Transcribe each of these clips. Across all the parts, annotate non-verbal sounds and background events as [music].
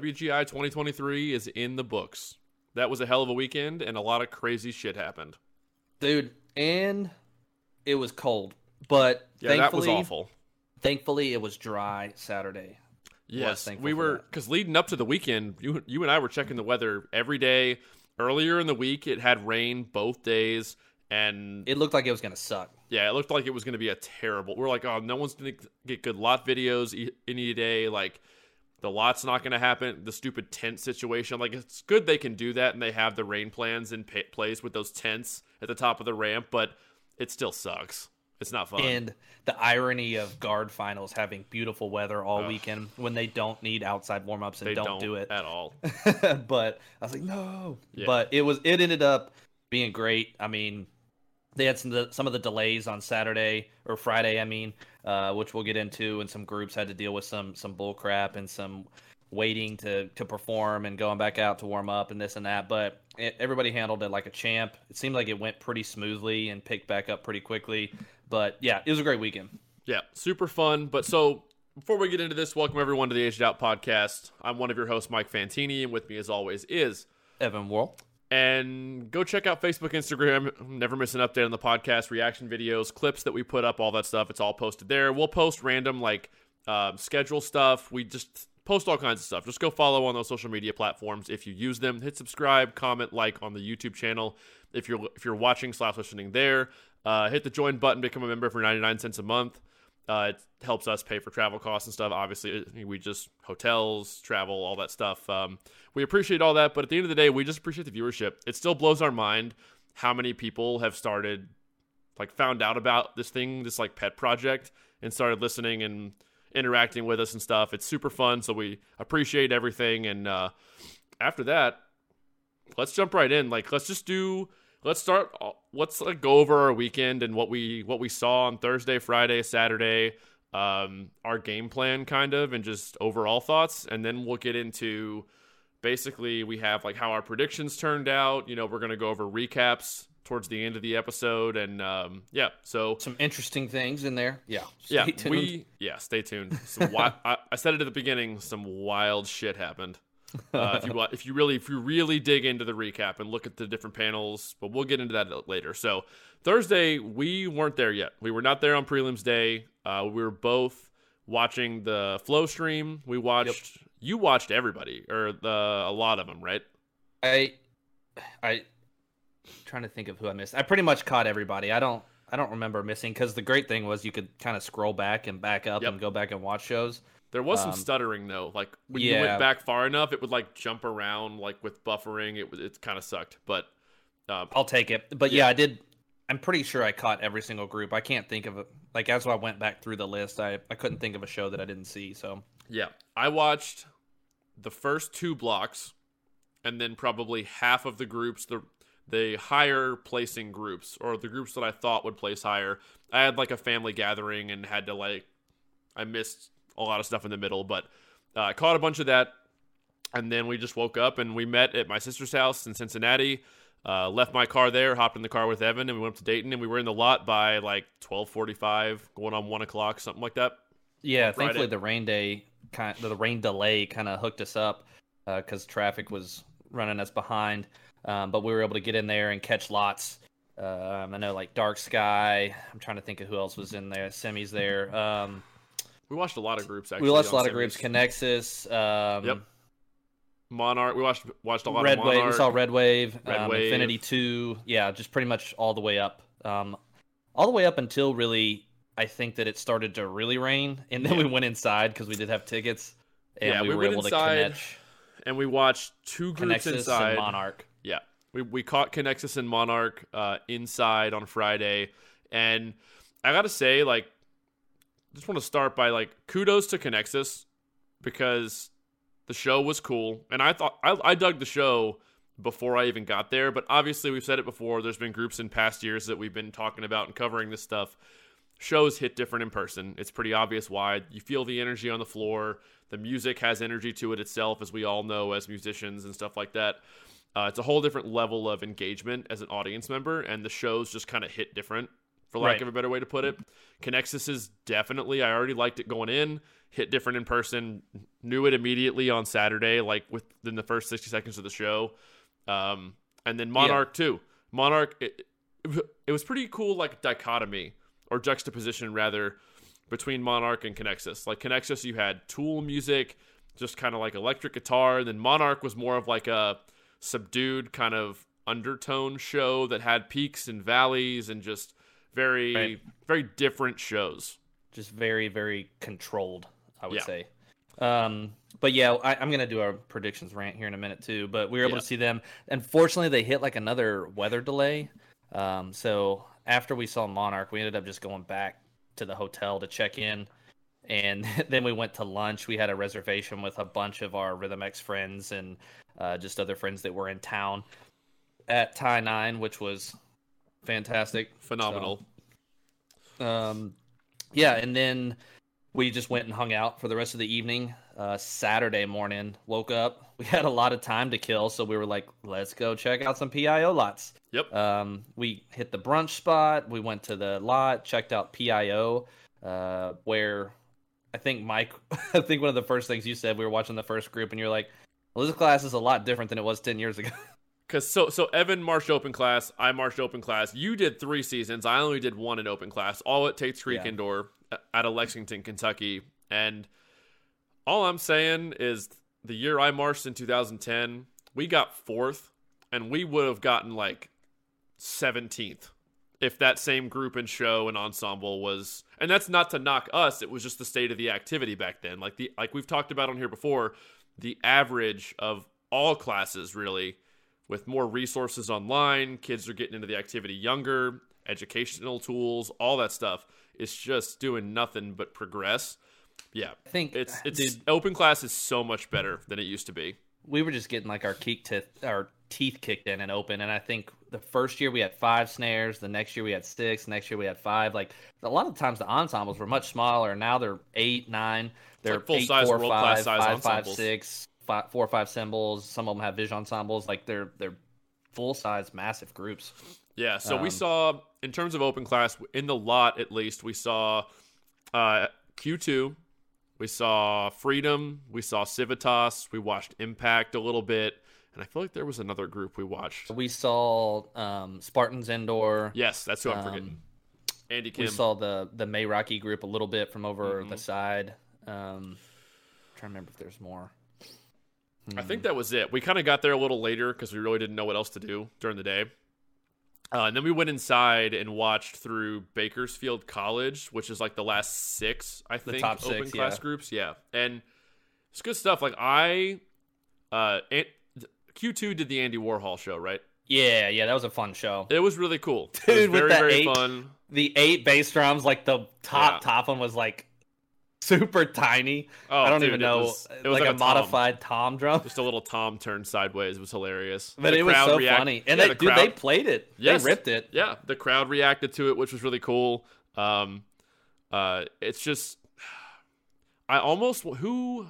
WGI 2023 is in the books. That was a hell of a weekend, and a lot of crazy shit happened. dude. And it was cold, but Yeah, that thankfully, was awful. thankfully it was dry Saturday. Yes, we were because leading up to the weekend, you you and I were checking the weather every day. Earlier in the week, it had rain both days, and It looked like it was gonna suck. yeah, it looked like it was going to be a terrible. We're like, oh, no one's going to get good lot videos any day. Like the lot's not going to happen. The stupid tent situation. Like it's good they can do that and they have the rain plans in pa- place with those tents at the top of the ramp, but it still sucks. It's not fun. And the irony of guard finals having beautiful weather all Ugh. weekend when they don't need outside warm ups and they don't, do it. at all. [laughs] but I was like, no. Yeah. But it was it ended up being great. I mean, they had some some of the delays on Saturday or Friday, I mean, uh, which we'll get into, and some groups had to deal with some some bull crap and some waiting to to perform and going back out to warm up and this and that. But it, everybody handled it like a champ. It seemed like it went pretty smoothly and picked back up pretty quickly. But yeah, it was a great weekend. Yeah, super fun. But so before we get into this, welcome everyone to the Aged Out podcast. I'm one of your hosts, Mike Fantini, and with me as always is Evan Worrell. And go check out Facebook, Instagram. Never miss an update on the podcast, reaction videos, clips that we put up, all that stuff. It's all posted there. We'll post random like um, schedule stuff. We just post all kinds of stuff. Just go follow on those social media platforms if you use them. Hit subscribe, comment, like on the YouTube channel if you're if you're watching slash listening there. Uh, hit the join button, become a member for 99 cents a month. Uh, it helps us pay for travel costs and stuff. Obviously, we just hotels, travel, all that stuff. Um, we appreciate all that, but at the end of the day, we just appreciate the viewership. It still blows our mind how many people have started, like, found out about this thing, this like pet project, and started listening and interacting with us and stuff. It's super fun, so we appreciate everything. And uh, after that, let's jump right in. Like, let's just do. Let's start. Let's like go over our weekend and what we what we saw on Thursday, Friday, Saturday. Um, our game plan, kind of, and just overall thoughts, and then we'll get into basically we have like how our predictions turned out. You know, we're gonna go over recaps towards the end of the episode, and um, yeah. So Some interesting things in there. Yeah. yeah, tuned. we yeah, stay tuned. Some wi- [laughs] I, I said it at the beginning. Some wild shit happened. [laughs] Uh, if you if you really if you really dig into the recap and look at the different panels, but we'll get into that later. So Thursday we weren't there yet. We were not there on prelims day. Uh, we were both watching the flow stream. We watched. You watched everybody or the a lot of them, right? I, I, trying to think of who I missed. I pretty much caught everybody. I don't, I don't remember missing because the great thing was you could kind of scroll back and back up Yep. and go back and watch shows. There was some Um, stuttering though. Like when you went back far enough, it would like jump around like with buffering. It was it kind of sucked, but. Um, I'll take it. But Yeah. yeah, I did. I'm pretty sure I caught every single group. I can't think of it. Like as I went back through the list, I I couldn't think of a show that I didn't see. So Yeah, I watched the first two blocks, and then probably half of the groups, the the higher placing groups, or the groups that I thought would place higher. I had like a family gathering and had to like, I missed a lot of stuff in the middle, but uh, I caught a bunch of that, and then we just woke up and we met at my sister's house in Cincinnati. Uh, left my car there, hopped in the car with Evan, and we went up to Dayton, and we were in the lot by like twelve forty-five, going on one o'clock, something like that. yeah, thankfully the rain day kind, the rain delay kind of hooked us up because traffic was running us behind. Um, but we were able to get in there and catch lots. Um, I know like Dark Sky. I'm trying to think of who else was in there. Semi's there. Um, We watched a lot of groups. Actually, we watched a lot of groups. Connexus. Um, Yep. Monarch. We watched watched a lot Red of Wave. We saw Red Wave, Red um, Wave. Infinity Two. Yeah, just pretty much all the way up. Um, all the way up until really, I think that it started to really rain, and then Yeah. we went inside because we did have tickets, and Yeah, we, we were able inside, to connect and we watched two groups Connexus inside. and Monarch. Yeah, we we caught Connexus and Monarch uh, inside on Friday, and I gotta say, like, just want to start by like kudos to Connexus because the show was cool, and I thought I, I dug the show before I even got there. But obviously, we've said it before. There's been groups in past years that we've been talking about and covering this stuff. Shows hit different in person. It's pretty obvious why. You feel the energy on the floor. The music has energy to it itself, as we all know as musicians and stuff like that. Uh, it's a whole different level of engagement as an audience member, and the shows just kind of hit different for lack Right. of a better way to put it. Connexus is definitely. I already liked it going in. Hit different in person. Knew it immediately on Saturday, like within the first sixty seconds of the show. Um, and then Monarch too. Monarch, it, it was pretty cool, like dichotomy or juxtaposition rather between Monarch and Connexus. Like Connexus, you had Tool music, just kind of like electric guitar. And then Monarch was more of like a subdued kind of undertone show that had peaks and valleys and just very, Right. very different shows. just very very controlled i would Yeah. say um but yeah I, i'm gonna do our predictions rant here in a minute too but we were able Yeah. to see them unfortunately they hit like another weather delay um so after we saw monarch we ended up just going back to the hotel to check in and [laughs] then we went to lunch we had a reservation with a bunch of our rhythm x friends and uh, just other friends that were in town at tie 9 which was fantastic Phenomenal. um, yeah, and then we just went and hung out for the rest of the evening. Uh, Saturday morning, woke up. [laughs] We had a lot of time to kill, so we were like, "Let's go check out some PIO lots." Yep. Um, we hit the brunch spot. We went to the lot, checked out PIO, uh, where I think Mike. [laughs] I think one of the first things you said we were watching the first group, and you're like, "Well, this class is a lot different than it was ten years ago." [laughs] Cause so so Evan marched open class, I marched open class. You did three seasons. I only did one in open class. All at Tate's Creek Yeah. Indoor out of Lexington, Kentucky. And all I'm saying is the year I marched in 2010, we got fourth, and we would have gotten like 17th if that same group and show and ensemble was. And that's not to knock us. It was just the state of the activity back then. Like the like we've talked about on here before, the average of all classes really with more resources online, kids are getting into the activity younger, educational tools, all that stuff. It's just doing nothing but progress. Yeah. I think It's it's dude, open class is so much better than it used to be. we were just getting like our teeth our teeth kicked in and open and i think the first year we had five snares the next year we had six next year we had five like a lot of times the ensembles were much smaller and now they're eight nine they're like full eight, size, four, world-class size five, five, ensembles. six, five, four or five cymbals some of them have vision ensembles like they're they're full size massive groups Yeah, so we Um, saw in terms of open class in the lot at least we saw uh, Q2, we saw Freedom, we saw Civitas, we watched Impact a little bit, and I feel like there was another group we watched. we saw um spartans indoor Yes, that's who I'm Um, forgetting. Andy Kim. we saw the the Meraki group a little bit from over Mhm. the side um trying to remember if there's more I think that was it. We kind of got there a little later because we really didn't know what else to do during the day. Uh, and then we went inside and watched through Bakersfield College, which is like the last six, I think, top open six, class groups. Yeah, and it's good stuff. Like I, uh, An- Q2 did the Andy Warhol show, right? Yeah, yeah, that was a fun show. It was really cool. it Dude, was with very that very eight- fun. The eight bass drums, like the top Yeah. top one was like super tiny. Oh, I don't dude, even it know, was- It was like, like, a, tom. modified tom drum. Just a little tom turned sideways. It was hilarious. But The it was so react- funny, and Yeah, they the dude, crowd- they played it. Yes. They ripped it. yeah the crowd reacted to it which was really cool um uh it's just [sighs] i almost who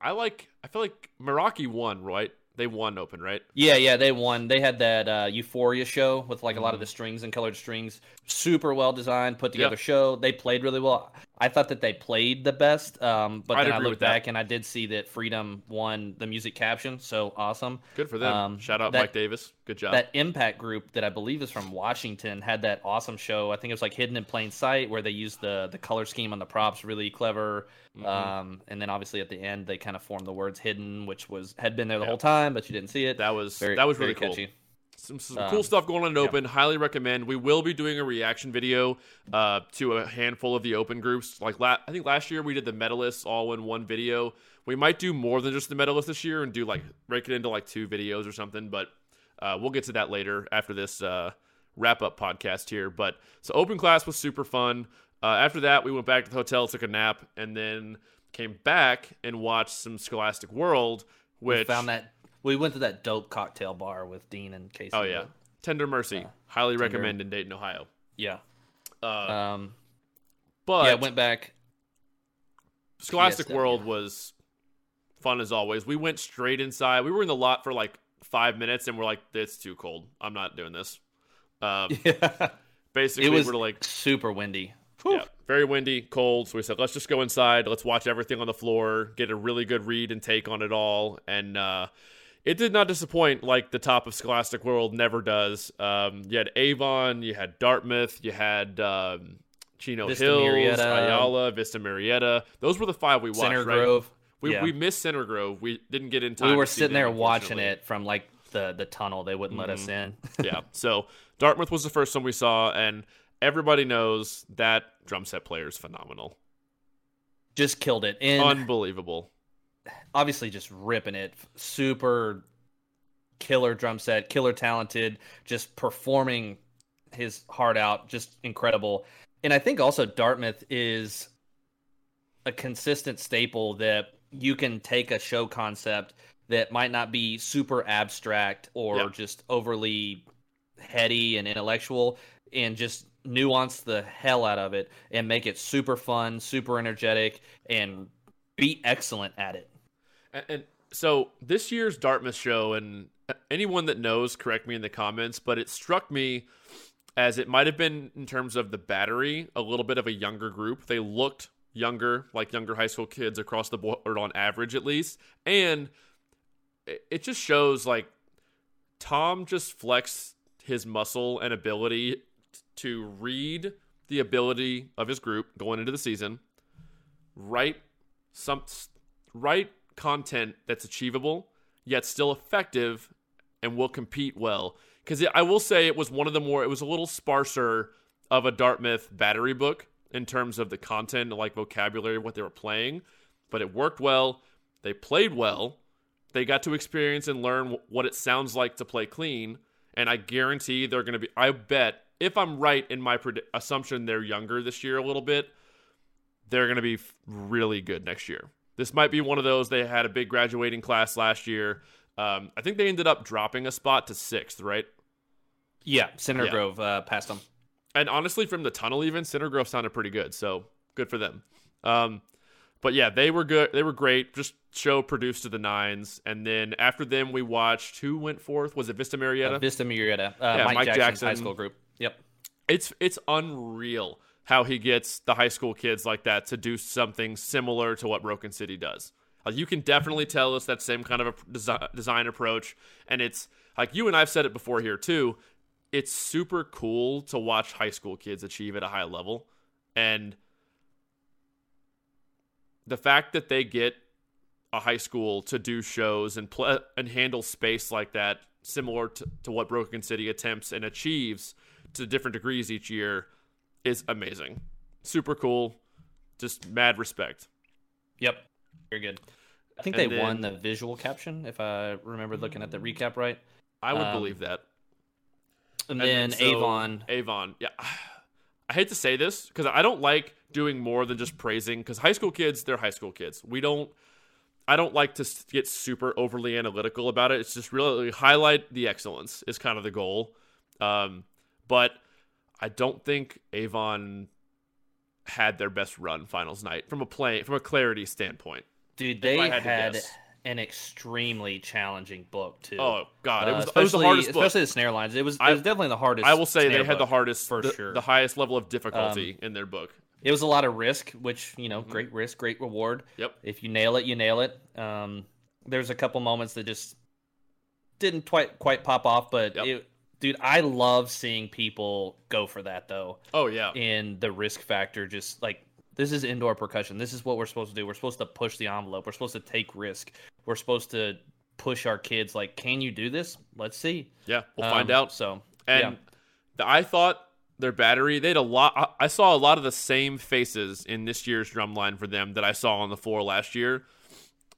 i like i feel like meraki won right they won open right Yeah, yeah, they won. They had that uh, Euphoria show with like a Mm-hmm. lot of the strings and colored strings. Super well designed, put together Yeah. show. They played really well. I thought that they played the best, um, but I'd then I looked with that. back and I did see that Freedom won the music caption. So awesome. good for them Um, shout out that- mike davis good job that impact group that i believe is from washington had that awesome show i think it was like hidden in plain sight where they used the the color scheme on the props really clever Mhm. um and then obviously at the end they kind of formed the words hidden which was had been there the Yeah. whole time but you didn't see it that was Very- that was really cool catchy. Some, some Um, cool stuff going on in yeah. open. Highly recommend. We will be doing a reaction video uh, to a handful of the open groups. Like la- i think last year we did the medalists all in one video. We might do more than just the medalists this year and do like break it into like two videos or something but uh, we'll get to that later after this uh, wrap up podcast here. But so open class was super fun. Uh, after that we went back to the hotel took a nap and then came back and watched some scholastic world which we found that we went to that dope cocktail bar with dean and casey Oh yeah, Tender Mercy, Uh, highly Tender. recommend in Dayton, Ohio. yeah Uh, um but yeah went back Scholastic PSW. World was fun as always. We went straight inside. We were in the lot for like five minutes, and we're like, "It's too cold. I'm not doing this." Um, [laughs] yeah Basically, it was we're like super windy. Yeah, very windy, cold. So we said, let's just go inside. Let's watch everything on the floor, get a really good read and take on it all. And uh, it did not disappoint like the top of Scholastic World never does. Um, you had Avon, you had Dartmouth, you had um, Chino Vista Hills, Murrieta. Ayala, Vista Murrieta. Those were the five we watched, Center right? Grove. We, yeah. we missed Center Grove. We didn't get in time. we were sitting there watching it from like the the tunnel. They wouldn't let us in. [laughs] yeah. So [laughs] Dartmouth was the first one we saw, and everybody knows that drum set player is phenomenal. Just killed it. And Unbelievable. Obviously just ripping it. Super killer drum set, killer talented, just performing his heart out, just incredible. And I think also Dartmouth is a consistent staple that you can take a show concept that might not be super abstract or Yeah. just overly heady and intellectual and just nuance the hell out of it and make it super fun, super energetic, and be excellent at it. And, so this year's Dartmouth show, and anyone that knows, correct me in the comments, but it struck me as it might have been in terms of the battery, a little bit of a younger group. They looked younger, like younger high school kids across the board on average, at least. And it, just shows like Tom just flexed his muscle and ability to read the ability of his group going into the season, write some write content that's achievable yet still effective and will compete well. Because I will say it was one of the more it was a little sparser of a Dartmouth battery book in terms of the content and like vocabulary what they were playing, but it worked well. They played well. They got to experience and learn what it sounds like to play clean. And I guarantee they're going to be. I bet if I'm right in my predi- assumption, they're younger this year a little bit. They're going to be really good next year. This might be one of those. They had a big graduating class last year. Um, I think they ended up dropping a spot to sixth, right? Yeah, Center Yeah. Grove uh, passed them. And honestly, from the tunnel, even Center Grove sounded pretty good. So good for them. Um, but yeah, they were good. They were great. Just show produced to the nines. And then after them, we watched who went fourth. Was it Vista Murrieta? Uh, Vista Murrieta, uh, Yeah, Mike, Mike Jackson's Jackson. high school group. Yep. it's it's unreal how he gets the high school kids like that to do something similar to what Broken City does. You can definitely tell it's that same kind of a desi- design approach, and it's like you and I've said it before here too. It's super cool to watch high school kids achieve at a high level, and the fact that they get a high school to do shows and play and handle space like that, similar to, to what Broken City attempts and achieves to different degrees each year, is amazing. Super cool. Just mad respect. Yep. Very good. I think And they won the visual caption, if I remember looking at the recap right. I would Um, believe that. And, And then so- Avon. Avon. Yeah. [sighs] I hate to say this because I don't like doing more than just praising because high school kids, they're high school kids. We don't, I don't like to get super overly analytical about it. It's just really highlight the excellence is kind of the goal. Um, but I don't think Avon had their best run finals night from a play from a clarity standpoint. Dude, they had had an extremely challenging book too. Oh God, it Uh, was, it was the especially- hardest book. especially the snare lines. It was, I- it was definitely the hardest. I will say they had the hardest, for the, sure. the highest level of difficulty in their book. It was a lot of risk, which you know, great risk, great reward. Yep. If you nail it, you nail it. Um, there's a couple moments that just didn't quite quite pop off, but Yep. it, dude, I love seeing people go for that though. Oh yeah, in the risk factor just like this is indoor percussion this is what we're supposed to do we're supposed to push the envelope we're supposed to take risk we're supposed to push our kids like can you do this let's see yeah. We'll find Um, out. so And yeah. the, I thought their battery, they had a lot. I, I saw a lot of the same faces in this year's drum line for them that I saw on the floor last year.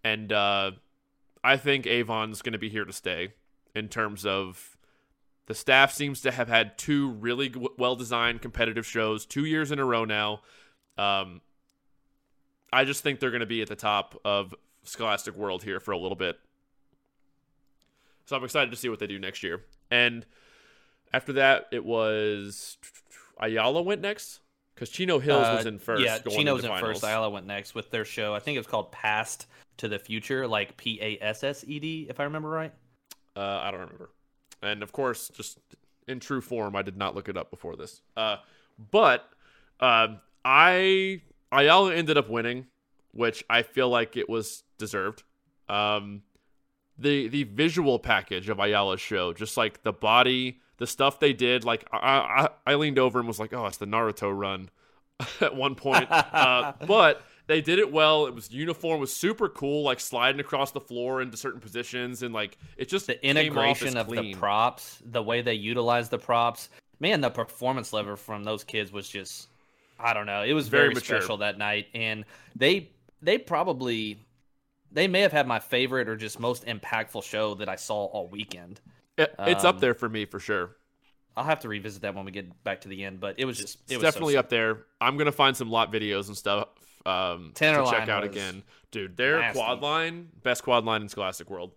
And uh, I think Avon's going to be here to stay in terms of the staff seems to have had two really well designed competitive shows two years in a row now. Um, I just think they're going to be at the top of Scholastic World here for a little bit. So I'm excited to see what they do next year. And after that, it was Ayala went next because Chino Hills was Uh, in first. yeah chino's into in finals. first ayala went next with their show i think it was called past to the future like p-a-s-s-e-d if i remember right Uh, I don't remember. And of course, just in true form. I did not look it up before this. Uh, but um, I Ayala ended up winning, which I feel like it was deserved. Um, the the visual package of Ayala's show, just like the body, the stuff they did. Like I I, I leaned over and was like, oh, it's the Naruto run [laughs] at one point. uh, [laughs] but they did it well. It was uniform, was super cool, like sliding across the floor into certain positions, and like it just the integration of the props, the way they utilized the props. Man, the performance level from those kids was just I don't know. It was very, very special that night, and they they probably they may have had my favorite or just most impactful show that I saw all weekend. It, it's um, up there for me for sure. I'll have to revisit that when we get back to the end, but it was just it was definitely so up there. I'm gonna find some lot videos and stuff um, to check out again, dude. Their nasty. quad line, best quad line in Scholastic World.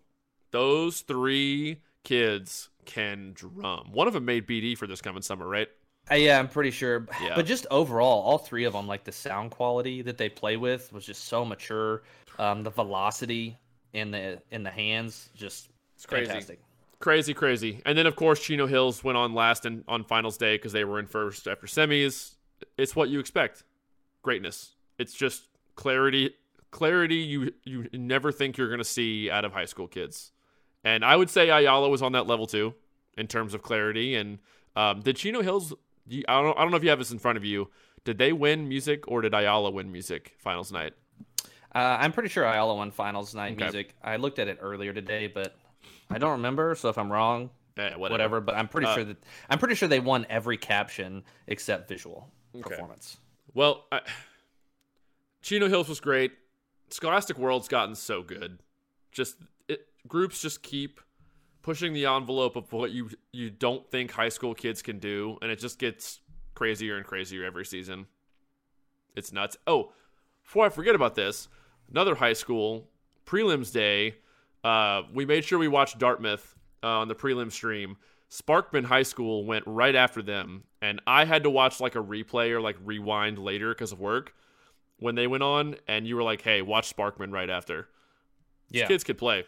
Those three kids can drum. One of them made BD for this coming summer, right? Uh, yeah, I'm pretty sure. [sighs] Yeah. But just overall, all three of them, like the sound quality that they play with, was just so mature. Um, the velocity in the in the hands, just it's crazy. Fantastic. Crazy, crazy. And then of course Chino Hills went on last and on finals day because they were in first after semis. It's what you expect. Greatness. It's just clarity clarity you you never think you're going to see out of high school kids. And I would say Ayala was on that level too in terms of clarity and um, did Chino Hills I don't I don't know if you have this in front of you. Did they win music or did Ayala win music finals night? Uh, I'm pretty sure Ayala won finals night okay. music. I looked at it earlier today, but I don't remember. So if I'm wrong, yeah, whatever. whatever. But I'm pretty uh, sure that I'm pretty sure they won every caption except visual okay. performance. Well, I, Chino Hills was great. Scholastic World's gotten so good. Just it, groups just keep pushing the envelope of what you you don't think high school kids can do, and it just gets crazier and crazier every season. It's nuts. Oh, before I forget about this, another high school prelims day. Uh, we made sure we watched Dartmouth uh, on the prelim stream. Sparkman High School went right after them, and I had to watch like a replay or like rewind later because of work when they went on. And you were like, "Hey, watch Sparkman right after." These yeah, kids could play.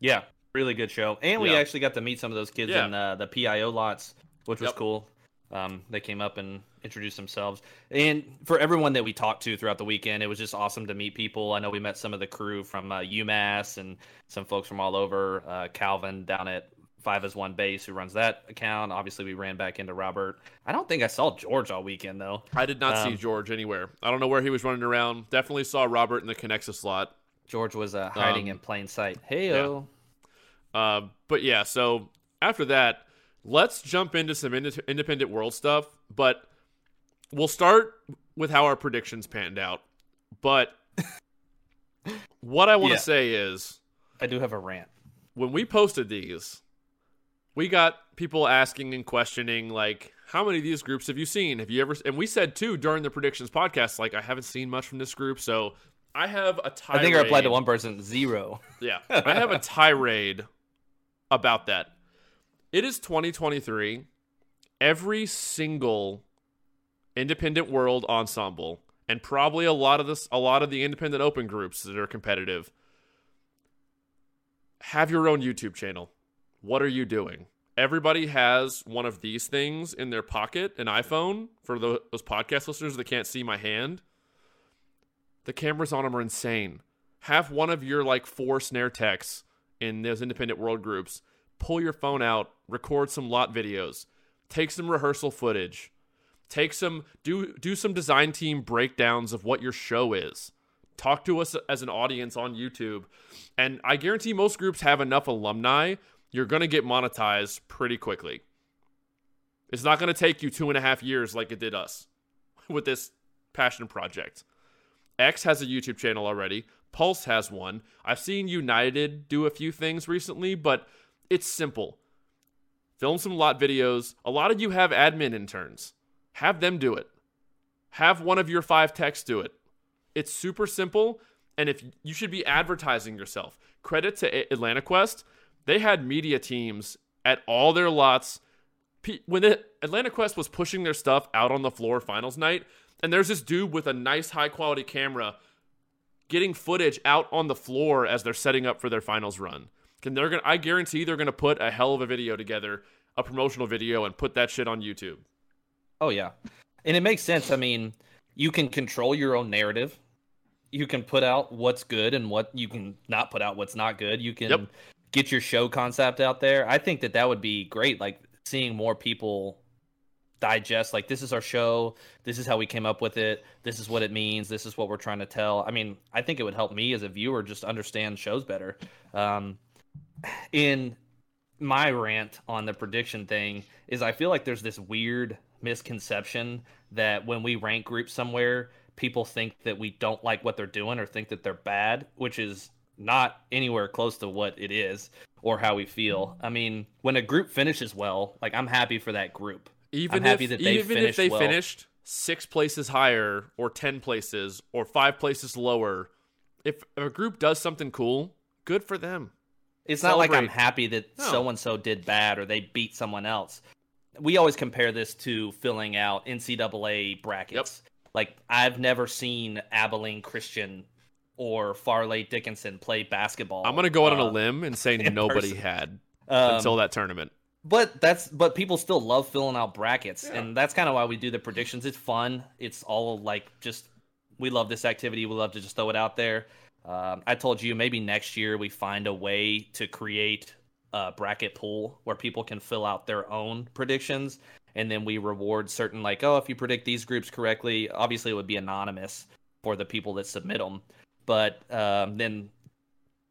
Yeah, really good show, and we yeah. actually got to meet some of those kids yeah. in uh, the PIO lots, which was yep. cool. Um, they came up and introduced themselves. And for everyone that we talked to throughout the weekend, it was just awesome to meet people. I know we met some of the crew from uh, UMass and some folks from all over. Uh, Calvin down at Five as One Base, who runs that account. Obviously, we ran back into Robert. I don't think I saw George all weekend though. I did not um, see George anywhere. I don't know where he was running around. Definitely saw Robert in the Connexus lot. George was uh, hiding um, in plain sight. Hey, yeah. uh, but yeah, so after that, let's jump into some ind- independent world stuff, but we'll start with how our predictions panned out. But [laughs] what I want to yeah. say is I do have a rant. When we posted these, we got people asking and questioning like how many of these groups have you seen? Have you ever and we said too during the predictions podcast like I haven't seen much from this group, so I have a tirade. I think I replied to one person zero. [laughs] Yeah. I have a tirade about that. It is 2023. Every single independent world ensemble and probably a lot of this a lot of the independent open groups that are competitive have your own YouTube channel. What are you doing? Everybody has one of these things in their pocket, an iPhone for those podcast listeners that can't see my hand. The cameras on them are insane. Have one of your like four snare techs in those independent world groups pull your phone out, record some lot videos, take some rehearsal footage, take some do do some design team breakdowns of what your show is. Talk to us as an audience on YouTube. And I guarantee most groups have enough alumni, you're gonna get monetized pretty quickly. It's not gonna take you two and a half years like it did us [laughs] with this passion project. X has a YouTube channel already. Pulse has one. I've seen United do a few things recently, but it's simple. Film some lot videos. A lot of you have admin interns. Have them do it. Have one of your five techs do it. It's super simple, and if you should be advertising yourself. Credit to Atlanta Quest, they had media teams at all their lots. When the Atlanta Quest was pushing their stuff out on the floor finals night, and there's this dude with a nice high quality camera getting footage out on the floor as they're setting up for their finals run. And they're gonna I guarantee they're gonna put a hell of a video together. a promotional video and put that shit on YouTube. Oh yeah, and it makes sense. I mean, you can control your own narrative. You can put out what's good and what you can not put out what's not good. You can Yep. Get your show concept out there. I think that that would be great. Like seeing more people digest like this is our show this is how we came up with it this is what it means this is what we're trying to tell i mean i think it would help me as a viewer just understand shows better um in my rant on the prediction thing is I feel like there's this weird misconception that when we rank groups somewhere, people think that we don't like what they're doing or think that they're bad, which is not anywhere close to what it is or how we feel. Mm-hmm. I mean, when a group finishes well, like I'm happy for that group. Even I'm happy if that they even if finished they well. finished six places higher or ten places or five places lower, if a group does something cool, good for them. It's not like I'm happy that so and so did bad or they beat someone else. We always compare this to filling out NCAA brackets. Like I've never seen Abilene Christian or Fairleigh Dickinson play basketball. I'm gonna go out on a uh, limb and say [laughs] nobody person. had um, until that tournament. but that's but people still love filling out brackets, Yeah. and that's kind of why we do the predictions. It's fun. It's all like just we love this activity. We love to just throw it out there. Um, I told you maybe next year we find a way to create a bracket pool where people can fill out their own predictions, and then we reward certain like oh if you predict these groups correctly, obviously it would be anonymous for the people that submit them, but um, then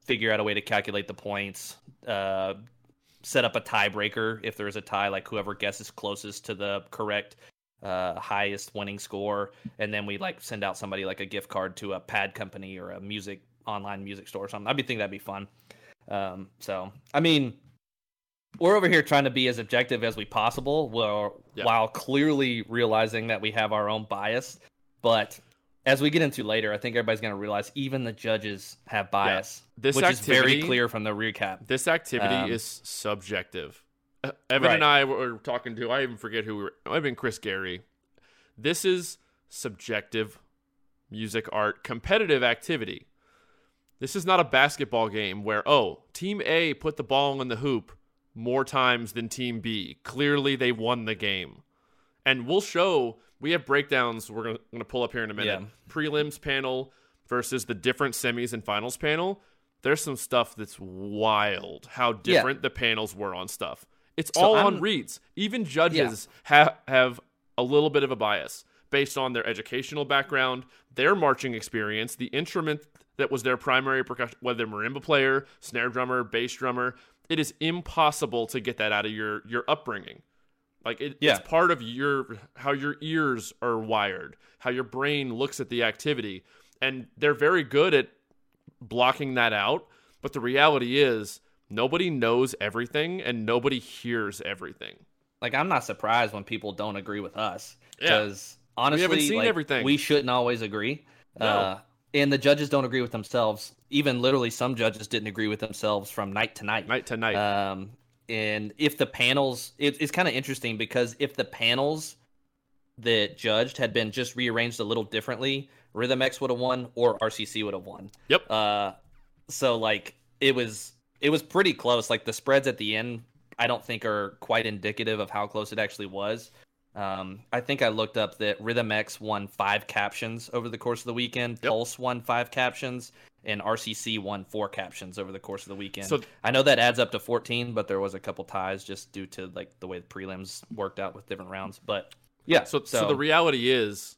figure out a way to calculate the points. Uh, set up a tiebreaker if there's a tie, like whoever guesses closest to the correct uh, highest winning score, and then we like send out somebody like a gift card to a pad company or a music online music store or something. I'd be thinking that'd be fun. Um, so I mean, we're over here trying to be as objective as we possible, while while clearly realizing that we have our own bias. But as we get into later, I think everybody's going to realize even the judges have bias, This which is very activity- clear from the recap. This activity Um, is subjective. Uh, Evan and I were talking to. I even forget who we were. I've been Chris Gary. This is subjective music art competitive activity. This is not a basketball game where oh, team A put the ball in the hoop more times than team B. Clearly they won the game. And we'll show we have breakdowns we're going to pull up here in a minute. Yeah. Prelims panel versus the different semis and finals panel. There's some stuff that's wild how Yeah. different the panels were on stuff. It's So all I'm- on reads. Even judges ha- have a little bit of a bias based on their educational background, their marching experience, the instrument that was their primary percussion, whether marimba player, snare drummer, bass drummer. It is impossible to get that out of your your upbringing. Like it, Yeah. it's part of your how your ears are wired, how your brain looks at the activity, and they're very good at blocking that out. But the reality is, nobody knows everything and nobody hears everything. like I'm not surprised when people don't agree with us Yeah. because honestly, seen like, everything. We shouldn't always agree. No. Uh, and the judges don't agree with themselves. Even literally, some judges didn't agree with themselves from night to night. Night to night. Um, and if the panels, it, it's kind of interesting because if the panels that judged had been just rearranged a little differently, Rhythm X would have won or RCC would have won. Yep. Uh, so like it was, it was pretty close. Like the spreads at the end, I don't think are quite indicative of how close it actually was. Um, I think I looked up that Rhythm X won five captions over the course of the weekend. Yep. Pulse won five captions, and RCC won four captions over the course of the weekend. So- I know that adds up to 14, but there was a couple ties just due to like the way the prelims worked out with different rounds. But yeah, So, so, the reality is,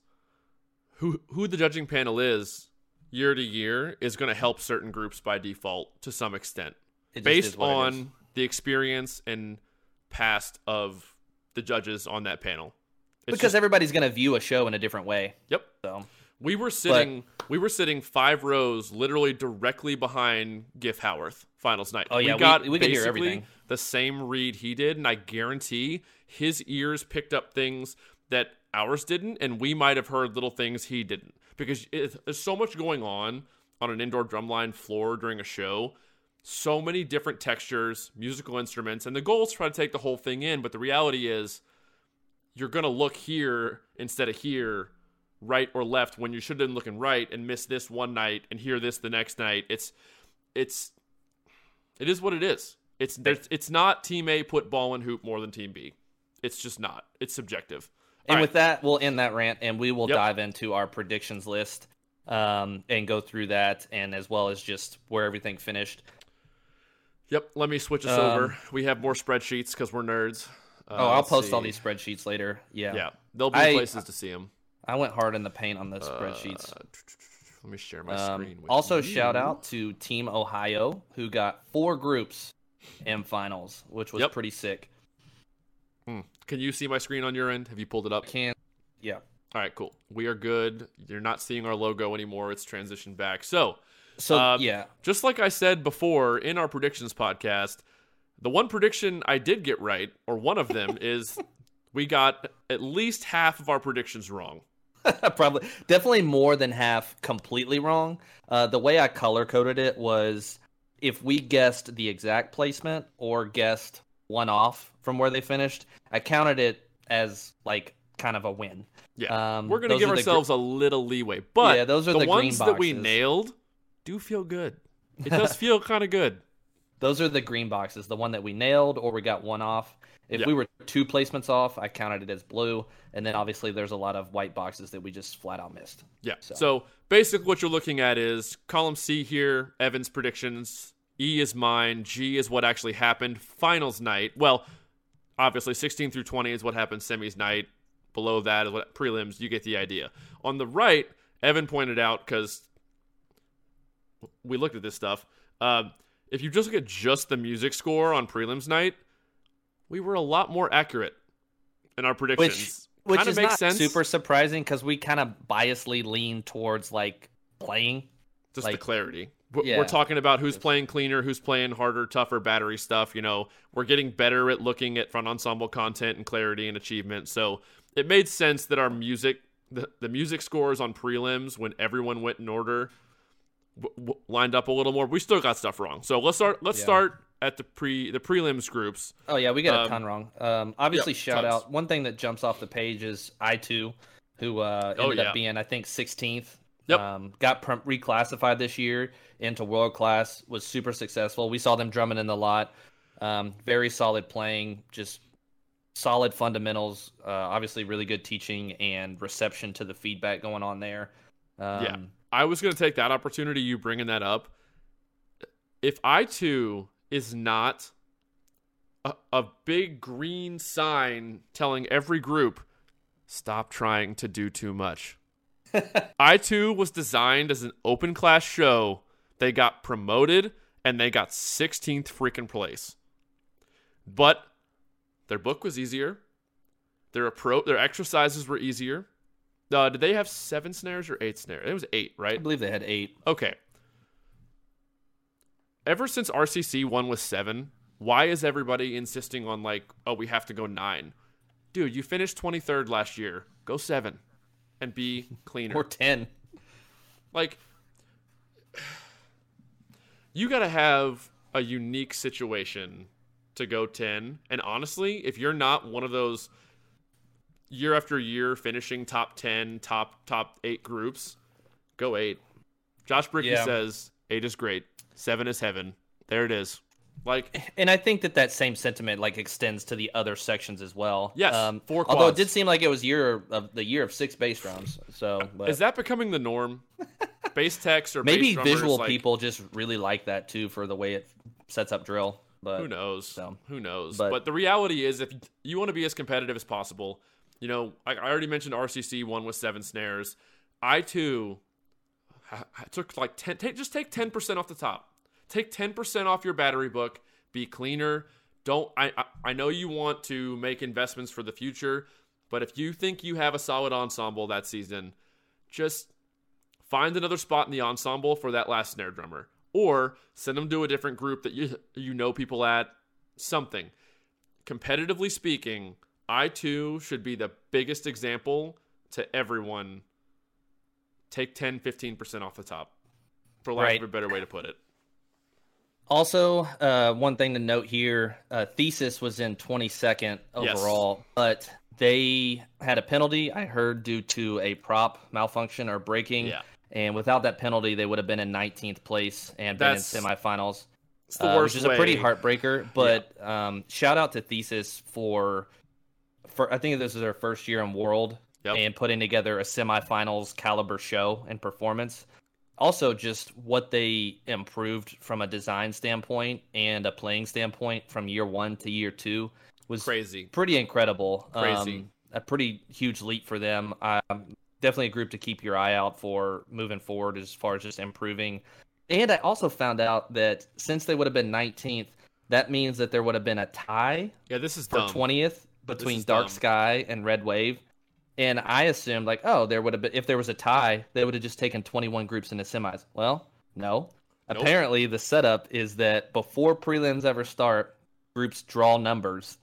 who who the judging panel is year to year is going to help certain groups by default to some extent, based is what it is. on the experience and past of the judges on that panel. It's because just- everybody's gonna view a show in a different way. yep, So we were sitting we were sitting five rows, literally directly behind Gif Howarth finals night. Oh, yeah, we- got we could hear basically everything. the same read he did, and I guarantee his ears picked up things that ours didn't, and we might have heard little things he didn't because it, there's so much going on on an indoor drumline floor during a show. So many different textures, musical instruments, and the goal is to try to take the whole thing in. But the reality is, you're gonna look here instead of here, right or left, when you should have been looking right and miss this one night and hear this the next night. It's, it's, it is what it is. It's there's, it's not team A put ball in hoop more than team B. It's just not. It's subjective. And All with that, we'll end that rant, and we will Yep. dive into our predictions list um, and go through that, and as well as just where everything finished. Yep. Let me switch us Um, over. We have more spreadsheets because we're nerds. Uh, oh, I'll let's post all these spreadsheets later. Yeah, Yeah, there'll be I- places to see them. I went hard in the paint on the spreadsheets. Uh, let me share my Um, screen. With also, you. shout out to Team Ohio, who got four groups in finals, which was Yep. pretty sick. Hmm. Can you see my screen on your end? Have you pulled it up? Can yeah. All right, cool. We are good. You're not seeing our logo anymore. It's transitioned back. So, So Uh, yeah, just like I said before in our predictions podcast, the one prediction I did get right, or one of them, [laughs] is we got at least half of our predictions wrong. [laughs] probably definitely more than half completely wrong. Uh, the way I color coded it was if we guessed the exact placement or guessed one off from where they finished, I counted it as like kind of a win. Yeah. Um, We're going to give the gr- ourselves a little leeway. But Yeah, those are the, the ones that we nailed do feel good. It does [laughs] feel kind of good. Those are the green boxes, the one that we nailed or we got one off. If Yeah. we were two placements off, I counted it as blue. And then obviously there's a lot of white boxes that we just flat out missed. Yeah. So- So. basically, what you're looking at is column C here, Evan's predictions. E is mine. G is what actually happened. Finals night. Well, obviously, 16 through 20 is what happened semis night. Below that is what prelims. You get the idea. On the right, Evan pointed out because we looked at this stuff. Um, if you just look at just the music score on prelims night, we were a lot more accurate in our predictions. Which Kinda is makes not sense. super surprising because we kind of biasly lean towards like playing. just Like- the clarity. W- Yeah. We're talking about who's playing cleaner, who's playing harder, tougher battery stuff. You know, we're getting better at looking at front ensemble content and clarity and achievement. So it made sense that our music, the, the music scores on prelims when everyone went in order, w- w- lined up a little more. We still got stuff wrong. So let's start. Let's Yeah. start at the pre the prelims groups. Oh yeah, we got a Um, ton wrong. Um, obviously, yep, shout tons. out. One thing that jumps off the page is I two, who uh, Oh, ended yeah. up being I think 16th. Yep. Um, got pr- reclassified this year into world class. Was super successful. We saw them drumming in the lot. Um, very solid playing. Just solid fundamentals. Uh, obviously, really good teaching and reception to the feedback going on there. Um, Yeah. I was going to take that opportunity, you bringing that up. If I2 is not a, a big green sign telling every group, stop trying to do too much. [laughs] I2 was designed as an open class show. They got promoted and they got 16th freaking place. But their book was easier. Their approach, their exercises were easier. Uh, did they have seven snares or eight snares? It was eight, right? I believe they had eight. Okay. Ever since RCC won with seven, why is everybody insisting on like, oh, we have to go nine? Dude, you finished 23rd last year. Go seven and be cleaner. Or ten. like, you got to have a unique situation to go 10. And honestly, if you're not one of those year after year finishing top 10, top top 8 groups, go 8. Josh Bricky Yeah. says 8 is great. 7 is heaven. There it is. Like And I think that that same sentiment like extends to the other sections as well. Yes, Um, four although it did seem like it was year of the year of six bass drums. So, but is that becoming the norm? [laughs] bass techs or maybe visual like, people just really like that too for the way it sets up drill. But Who knows? so, Who knows? but- But, the reality is, if you want to be as competitive as possible, you know, I, I already mentioned RCC won with seven snares. I2 Uh, ha- ha- took like ten. Take, just take ten percent off the top. Take ten percent off your battery book. Be cleaner. Don't. I, I I know you want to make investments for the future, but if you think you have a solid ensemble that season, just find another spot in the ensemble for that last snare drummer or send them to a different group that you you know people at something competitively speaking I2 should be the biggest example to everyone take 10 15% off the top for lack Right. of a better way to put it also uh, one thing to note here: uh, thesis was in 22nd Yes. overall, but they had a penalty. I heard due to a prop malfunction or breaking. Yeah. And without that penalty, they would have been in 19th place and been in semifinals. It's the uh, worst which is a pretty heartbreaker. But um, shout out to Thesis for, for I think this is their first year in World Yep. and putting together a semifinals caliber show and performance. Also, just what they improved from a design standpoint and a playing standpoint from year one to year two was Crazy. pretty incredible. Crazy. Um, a pretty huge leap for them. Um, definitely a group to keep your eye out for moving forward as far as just improving. And I also found out that since they would have been 19th, that means that there would have been a tie Yeah, this is for dumb. 20th between Dark dumb. Sky and Red Wave. And I assumed like, oh, there would have been if there was a tie, they would have just taken 21 groups into semis. Well, no. Nope. Apparently, the setup is that before prelims ever start, groups draw numbers,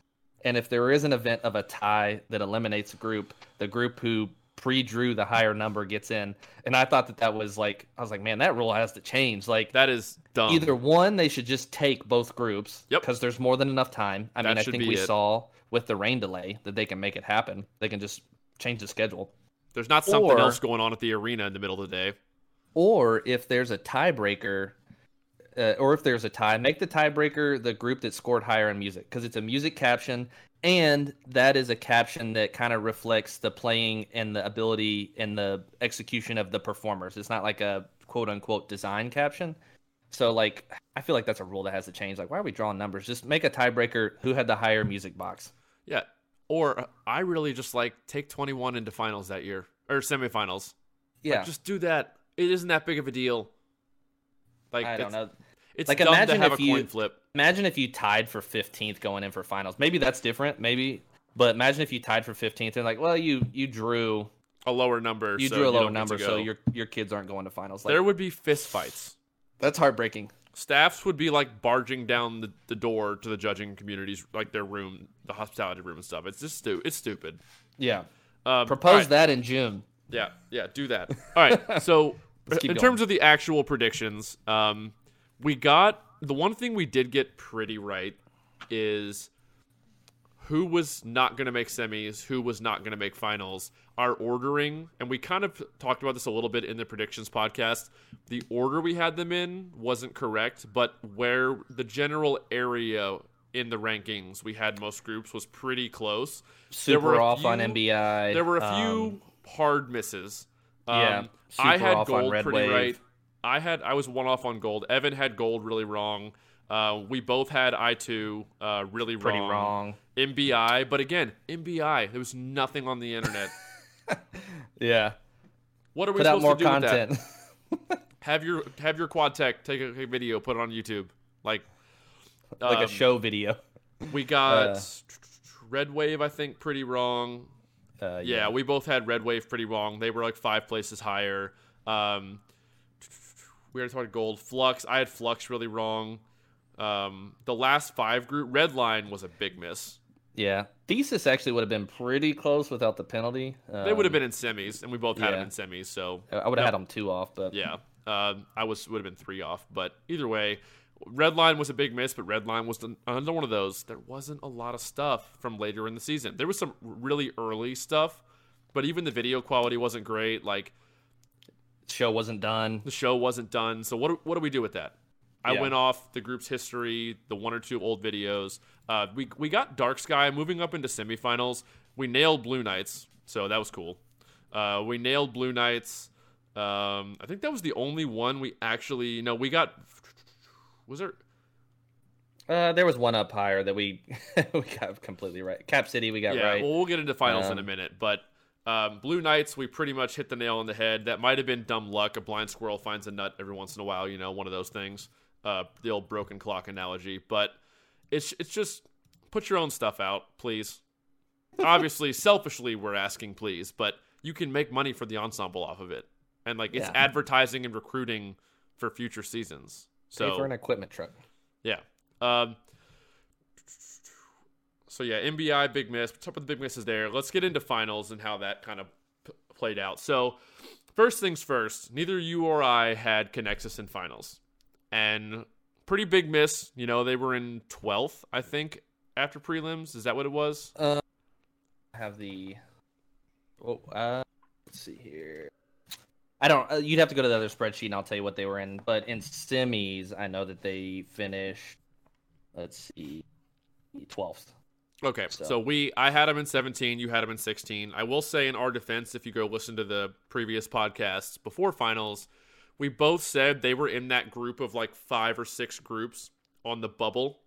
and if there is an event of a tie that eliminates a group, the group who pre-drew the higher number gets in. And I thought that that was like, I was like, man, that rule has to change. Like, That is dumb. either one, they should just take both groups Yep. because there's more than enough time. I That mean, I think we it. saw with the rain delay that they can make it happen. They can just change the schedule. There's not something or- else going on at the arena in the middle of the day. Or if there's a tiebreaker, uh, or if there's a tie, make the tiebreaker the group that scored higher in music because it's a music caption, and that is a caption that kind of reflects the playing and the ability and the execution of the performers. It's not like a quote unquote design caption. So like, I feel like that's a rule that has to change. Like, why are we drawing numbers? Just make a tiebreaker. Who had the higher music box? Yeah. Or I really just like take 21 into finals that year or semifinals. Yeah, Like, just do that. It isn't that big of a deal. Like I don't know. It's Like, imagine have if a you- coin flip. Imagine if you tied for 15th going in for finals. Maybe that's different. Maybe, but imagine if you tied for 15th and like, well, you you drew A lower number. you so drew a lower number, so your your kids aren't going to finals. Like, there would be fist fights. that's heartbreaking. Staffs would be like barging down the, the door to the judging communities, like their room, the hospitality room and stuff. It's just stu- it's stupid. Yeah, Um, propose right. that in June. Yeah, yeah, do that. All right. [laughs] So, in going. terms of the actual predictions, um, we got the one thing we did get pretty right is who was not going to make semis, who was not going to make finals. Our ordering, and we kind of talked about this a little bit in the predictions podcast. The order we had them in wasn't correct, but where the general area in the rankings we had most groups was pretty close. There were Super off on few- MBI. There were a few um, hard misses. Um, yeah, I had off on gold Red pretty Wave. right. I had I was one off on gold. Evan had gold really wrong. Uh, we both had I two uh, really pretty wrong. wrong. MBI, but again, MBI. There was nothing on the internet. [laughs] Yeah, What are we put out more to do with content. that? [laughs] Have your have your quad tech take a, video, put it on YouTube. Like like um, a show video. We got Uh, Red Wave, I think, pretty wrong. Uh, Yeah, we both had Red Wave pretty wrong. They were like five places higher. Um, we already talked gold. Flux, I had Flux really wrong. Um, the last five group, Red Line was a big miss. Yeah. Thesis actually would have been pretty close without the penalty. They would have Um, been in semis, and we both had them in semis. So I would have Yep. had them two off, but yeah, um, I was would have been three off. But either way, Red Line was a big miss, but Red Line was another one of those. There wasn't a lot of stuff from later in the season. There was some really early stuff, but even the video quality wasn't great. Like show wasn't done. the show wasn't done. So what do- what do we do with that? I Yeah. went off the group's history, the one or two old videos. Uh, we we got Dark Sky moving up into semifinals. We nailed Blue Knights, so that was cool. Uh, we nailed Blue Knights. Um, I think that was the only one we actually no. We got was there Uh, there was one up higher that we [laughs] we got completely right. Cap City we got yeah. right. Well, we'll get into finals in a Um, minute, but. Um, Blue Knights, we pretty much hit the nail on the head. That might have been dumb luck. A blind squirrel finds a nut every once in a while, you know, one of those things. Uh, the old broken clock analogy. But it's it's just put your own stuff out, please. Obviously, [laughs] selfishly, we're asking, please, but you can make money for the ensemble off of it, and like it's Yeah. advertising and recruiting for future seasons. Pay So for an equipment truck. yeah. Um, so yeah, MBI big miss. Top of the big misses there. Let's get into finals and how that kind of p- played out. So first things first, neither you or I had Connexus in finals, and pretty big miss. You know, they were in twelfth, I think, after prelims. Is that what it was? I have the. Oh, uh, let's see here. I don't. Uh, you'd have to go to the other spreadsheet, and I'll tell you what they were in. But in semis, I know that they finished. Let's see, twelfth. Okay, so. So- we I had him in 17, you had him in 16. I will say in our defense, if you go listen to the previous podcasts before finals, we both said they were in that group of like five or six groups on the bubble.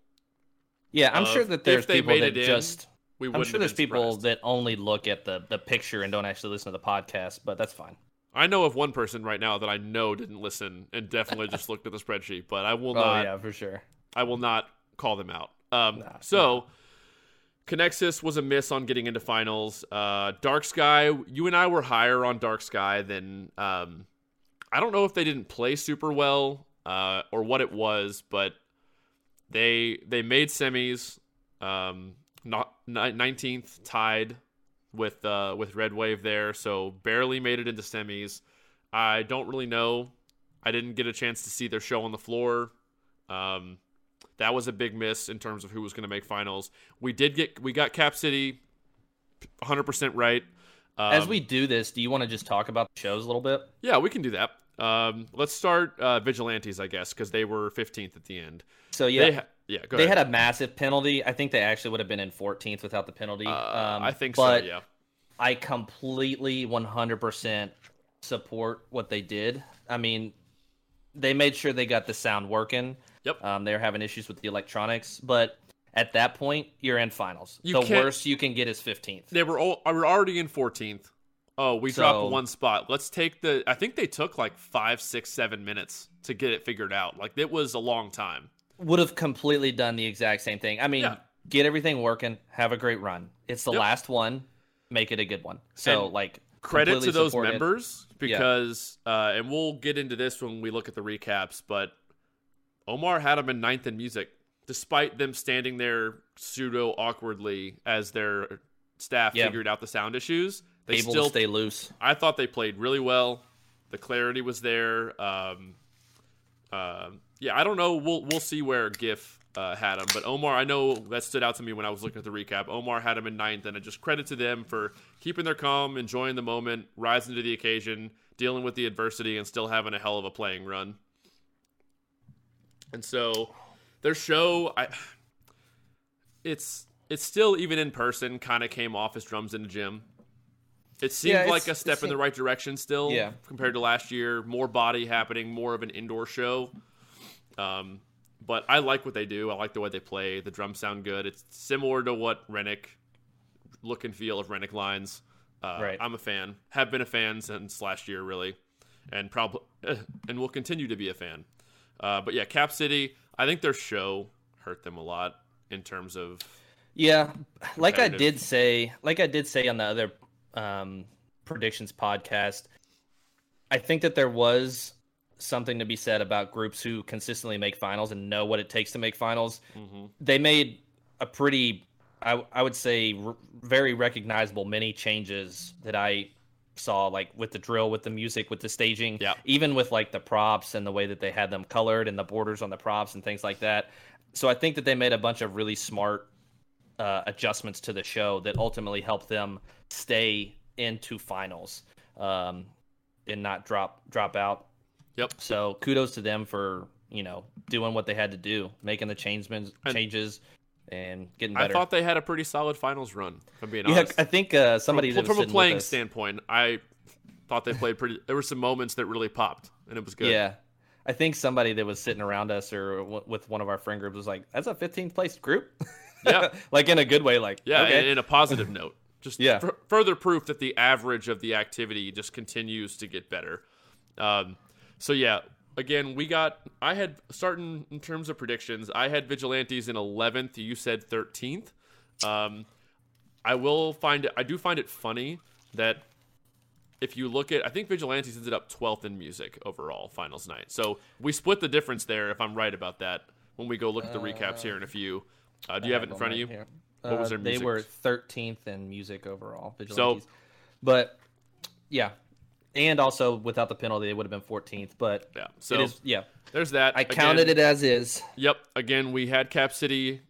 Yeah, I'm sure that if there's they people made that it in, just. We I'm sure there's people surprised. that only look at the the picture and don't actually listen to the podcast, but that's fine. I know of one person right now that I know didn't listen and definitely just looked at the spreadsheet, but I will [laughs] Oh not yeah, for sure. I will not call them out. Um, Nah, so, Connexus was a miss on getting into finals. Uh, Dark Sky, you and I were higher on Dark Sky than. Um, I don't know if they didn't play super well uh, or what it was, but they they made semis. Um, not nineteenth tied with uh, with Red Wave there, so barely made it into semis. I don't really know. I didn't get a chance to see their show on the floor. Um, that was a big miss in terms of who was going to make finals. We did get we got Cap City 100% right. Um, As we do this, do you want to just talk about the shows a little bit? Yeah, we can do that. Um, let's start uh, Vigilantes, I guess, because they were 15th at the end. So yeah, They ha- yeah, go they had a massive penalty. I think they actually would have been in 14th without the penalty. uh, um, I think but so, yeah. I completely 100% support what they did. I mean, they made sure they got the sound working. Yep. Um, they were having issues with the electronics, but at that point, you're in finals. You the worst you can get is 15th. They were all, were already in 14th. Oh, we So- dropped one spot. Let's take the. I think they took like five, six, seven minutes to get it figured out. Like it was a long time. Would have completely done the exact same thing. I mean, Yeah. get everything working, have a great run. It's the Yep. last one, make it a good one. So, And like, credit to those members because uh, and we'll get into this when we look at the recaps but omar had them in ninth in music despite them standing there pseudo awkwardly as their staff Yeah. figured out the sound issues they able still stay loose. i thought they played really well the clarity was there um, um yeah i don't know we'll we'll see where gif uh, had him, but Omar, I know that stood out to me when I was looking at the recap. Omar had him in ninth, and I just credit to them for keeping their calm, enjoying the moment, rising to the occasion, dealing with the adversity, and still having a hell of a playing run. And so, their show, I, it's it's still even in person, kind of came off as drums in a gym. It seemed Yeah, like a step in the right direction still, Yeah. compared to last year. More body happening, more of an indoor show. Um, but I like what they do. I like the way they play. The drums sound good. It's similar to what Rennick look and feel of Rennick lines. Uh, Right. I'm a fan. Have been a fan since last year, really, and probably [laughs] and will continue to be a fan. Uh, but yeah, Cap City. I think their show hurt them a lot in terms of Yeah, like I did say, like I did say on the other um, predictions podcast, I think that there was something to be said about groups who consistently make finals and know what it takes to make finals. Mhm. They made a pretty, I, I would say, r- very recognizable many changes that I saw, like with the drill, with the music, with the staging, Yeah. even with like the props and the way that they had them colored and the borders on the props and things like that. So I think that they made a bunch of really smart uh, adjustments to the show that ultimately helped them stay into finals um, and not drop drop out. Yep. So kudos to them for you know doing what they had to do, making the changes And- changes and getting better. I thought they had a pretty solid finals run. If I'm being yeah, honest. I think uh, somebody from, from a playing standpoint, I thought they played pretty. There were some moments that really popped, and it was good. Yeah. I think somebody that was sitting around us or w- with one of our friend groups was like, "That's a 15th place group." [laughs] Yeah. [laughs] like in a good way. Like, Yeah, okay. in, a positive note. [laughs] Just Yeah. f- further proof that the average of the activity just continues to get better. Um, so yeah, again, we got. I had starting in terms of predictions. I had Vigilantes in eleventh. You said thirteenth. Um, I will find it. I do find it funny that if you look at, I think Vigilantes ended up twelfth in music overall finals night. So we split the difference there. If I'm right about that, when we go look at the recaps here in a few. Uh, do you have it in on front of you? here. What was their music? They were 13th in music overall. Vigilantes. So, but yeah, and also without the penalty, they would have been 14th. But Yeah. So it is yeah. there's that. I counted it as is. Yep. Again, we had Cap City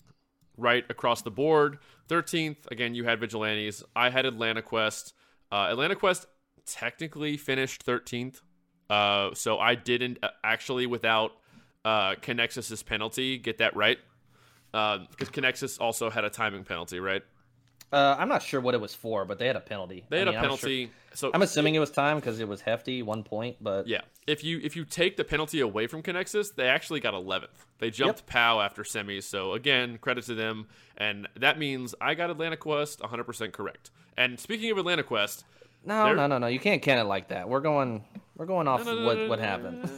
right across the board. 13th. Again, you had Vigilantes. I had Atlanta Quest. Uh, Atlanta Quest technically finished 13th Uh, so I didn't uh, actually, without uh, Connexus's penalty, get that right. Because uh, Connexus also had a timing penalty, right? Uh, I'm not sure what it was for, but they had a penalty. They had mean, a penalty. I'm sure, so I'm assuming it was time because it was hefty, one point. But yeah, if you if you take the penalty away from Connexus, they actually got 11th. They jumped yep. POW after semis. So again, credit to them, and that means I got Atlanta Quest 100% correct. And speaking of Atlanta Quest, no, no, no, no, you can't can it like that. We're going we're going off no, no, what what happened.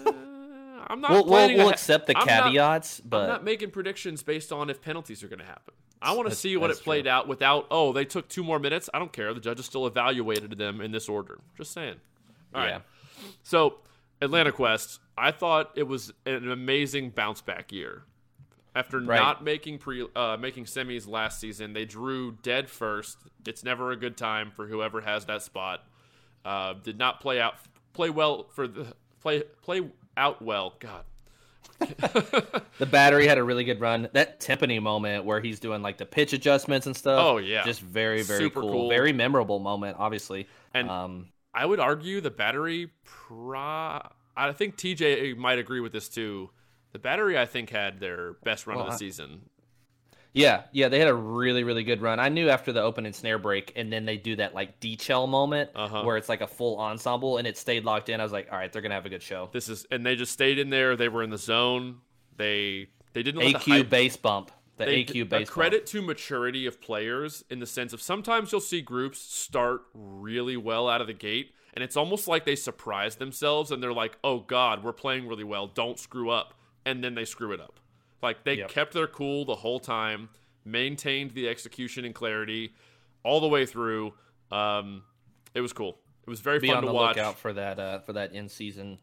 I'm not. We'll, we'll, we'll accept the caveats, not, but I'm not making predictions based on if penalties are going to happen. I want to see what it played true. out without. Oh, they took two more minutes. I don't care. The judges still evaluated them in this order. Just saying. All yeah. right. So Atlanta Quest, I thought it was an amazing bounce back year. After right. not making pre uh, making semis last season, they drew dead first. It's never a good time for whoever has that spot. Uh, did not play out play well for the play play out well. God. the battery had a really good run. That Timpani moment where he's doing like the pitch adjustments and stuff. Oh yeah, just very very cool. cool. very memorable moment, obviously. And um, I would argue the battery. Pro- I think TJ might agree with this too. The battery, I think, had their best run well, of the season. Yeah, yeah, they had a really, really good run. I knew after the open and snare break, and then they do that like DChell moment uh-huh. where it's like a full ensemble, and it stayed locked in. I was like, all right, they're gonna have a good show. This is, and they just stayed in there. They were in the zone. They they didn't AQ the bass bump. The they, AQ bass. A credit bump. to maturity of players in the sense of sometimes you'll see groups start really well out of the gate, and it's almost like they surprise themselves and they're like, "Oh God, we're playing really well. Don't screw up," and then they screw it up. Like they yep. kept their cool the whole time maintained the execution and clarity all the way through. Um, it was cool. It was very Be fun on to the watch. Lookout for that uh, for that in season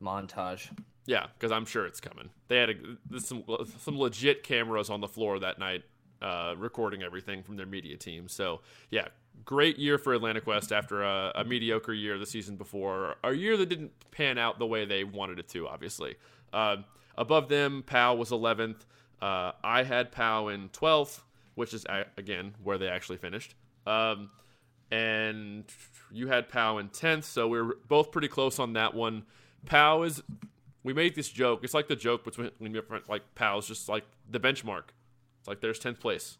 montage. Yeah, because I'm sure it's coming. They had a, some some legit cameras on the floor that night, uh, recording everything from their media team. So yeah, great year for Atlanta Quest after a, a, mediocre year the season before, a year that didn't pan out the way they wanted it to. Obviously, uh, above them, POW was 11th. Uh, I had POW in 12th, which is, again, where they actually finished. Um, and you had POW in 10th, so we are both pretty close on that one. POW is, we made this joke. It's like the joke between, like, POW is just like the benchmark. It's like there's 10th place.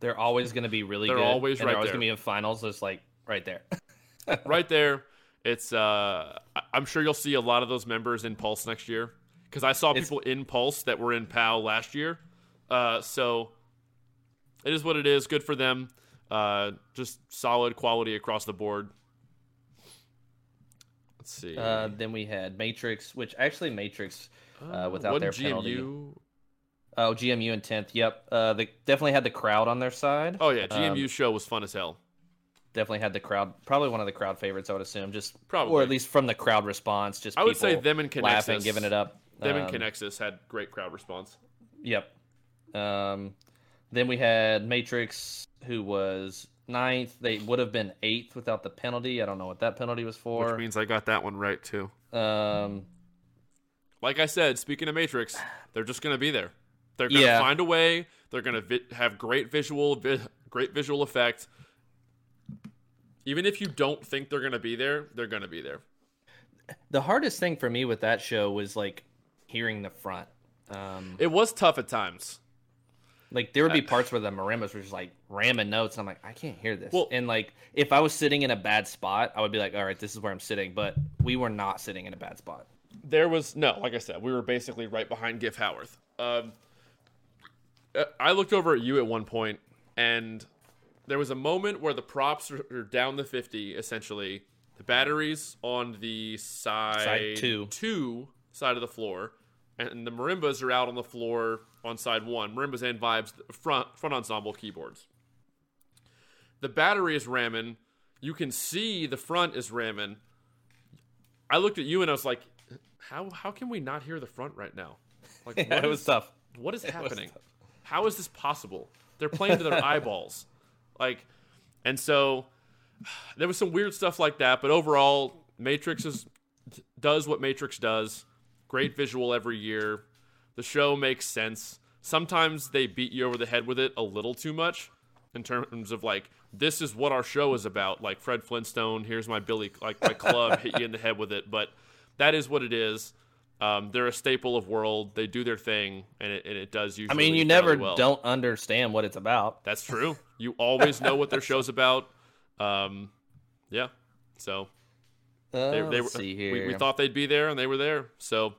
They're always going to be really they're good. Always and right they're always going to be in finals. It's like right there. [laughs] right there. It's, uh, I'm sure you'll see a lot of those members in Pulse next year because I saw people in Pulse that were in POW last year. Uh, so it is what it is. Good for them. Uh, just solid quality across the board. Let's see. Uh, then we had Matrix, which actually Matrix uh, without their GMU... penalty. Oh, GMU in tenth. Yep. Uh, they definitely had the crowd on their side. Oh yeah, GMU um, show was fun as hell. Definitely had the crowd. Probably one of the crowd favorites, I would assume. Just probably, or at least from the crowd response. Just I would say them and Connexus, laughing, giving it up. Them um, and Connexus had great crowd response. Yep. Um, then we had Matrix, who was ninth. They would have been eighth without the penalty. I don't know what that penalty was for. Which means I got that one right too. Um, like I said, speaking of Matrix, they're just going to be there. They're going to yeah. find a way. They're going to vi- have great visual, vi- great visual effect. Even if you don't think they're going to be there, they're going to be there. The hardest thing for me with that show was like hearing the front. Um, it was tough at times. Like there would be parts where the marimbas were just like ramming notes. I'm like, I can't hear this. Well, and like if I was sitting in a bad spot, I would be like, all right, this is where I'm sitting. But we were not sitting in a bad spot. There was no, like I said, we were basically right behind Giff Howarth. Um, uh, I looked over at you at one point, and there was a moment where the props are down the 50, essentially. The batteries on the side, side two. two side of the floor, and the marimbas are out on the floor on side one. Marimbas and vibes front front ensemble keyboards. The battery is ramming. You can see the front is ramming. I looked at you and I was like, "How how can we not hear the front right now?" Like [laughs] yeah, it is, was tough. What is happening? How is this possible? They're playing to their [laughs] eyeballs, like, and so there was some weird stuff like that. But overall, Matrix is does what Matrix does great visual every year. The show makes sense. Sometimes they beat you over the head with it a little too much in terms of like this is what our show is about. Like Fred Flintstone, here's my Billy, like my club, hit you in the head with it. But that is what it is. Um, they're a staple of world. They do their thing, and it, and it does usually. I mean, you never well. don't understand what it's about. That's true. [laughs] You always know what their show's about. Um, yeah. So Uh, they, they let's were, see here. we, we thought they'd be there, and they were there. So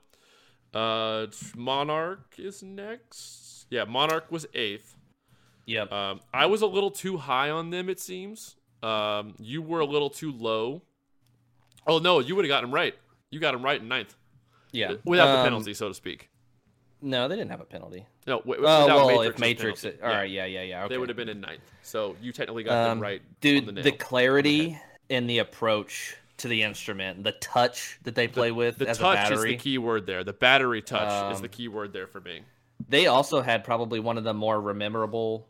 uh, Monarch is next. Yeah, Monarch was eighth. Yep. Um, I was a little too high on them, it seems. Um, you were a little too low. Oh no, you would have gotten them right. You got them right in ninth, yeah. without the Um, penalty, so to speak. No, they didn't have a penalty. No, w- Oh without well, if Matrix. penalty. All Yeah, right. Yeah. Yeah. Yeah. Okay. they would have been in ninth. So you technically got them Um, right, Dude, on the the, clarity and the approach to the instrument, the touch that they play with The as a touch is the key word there. The battery touch is Um, the key word there for me. They also had probably one of the more rememberable,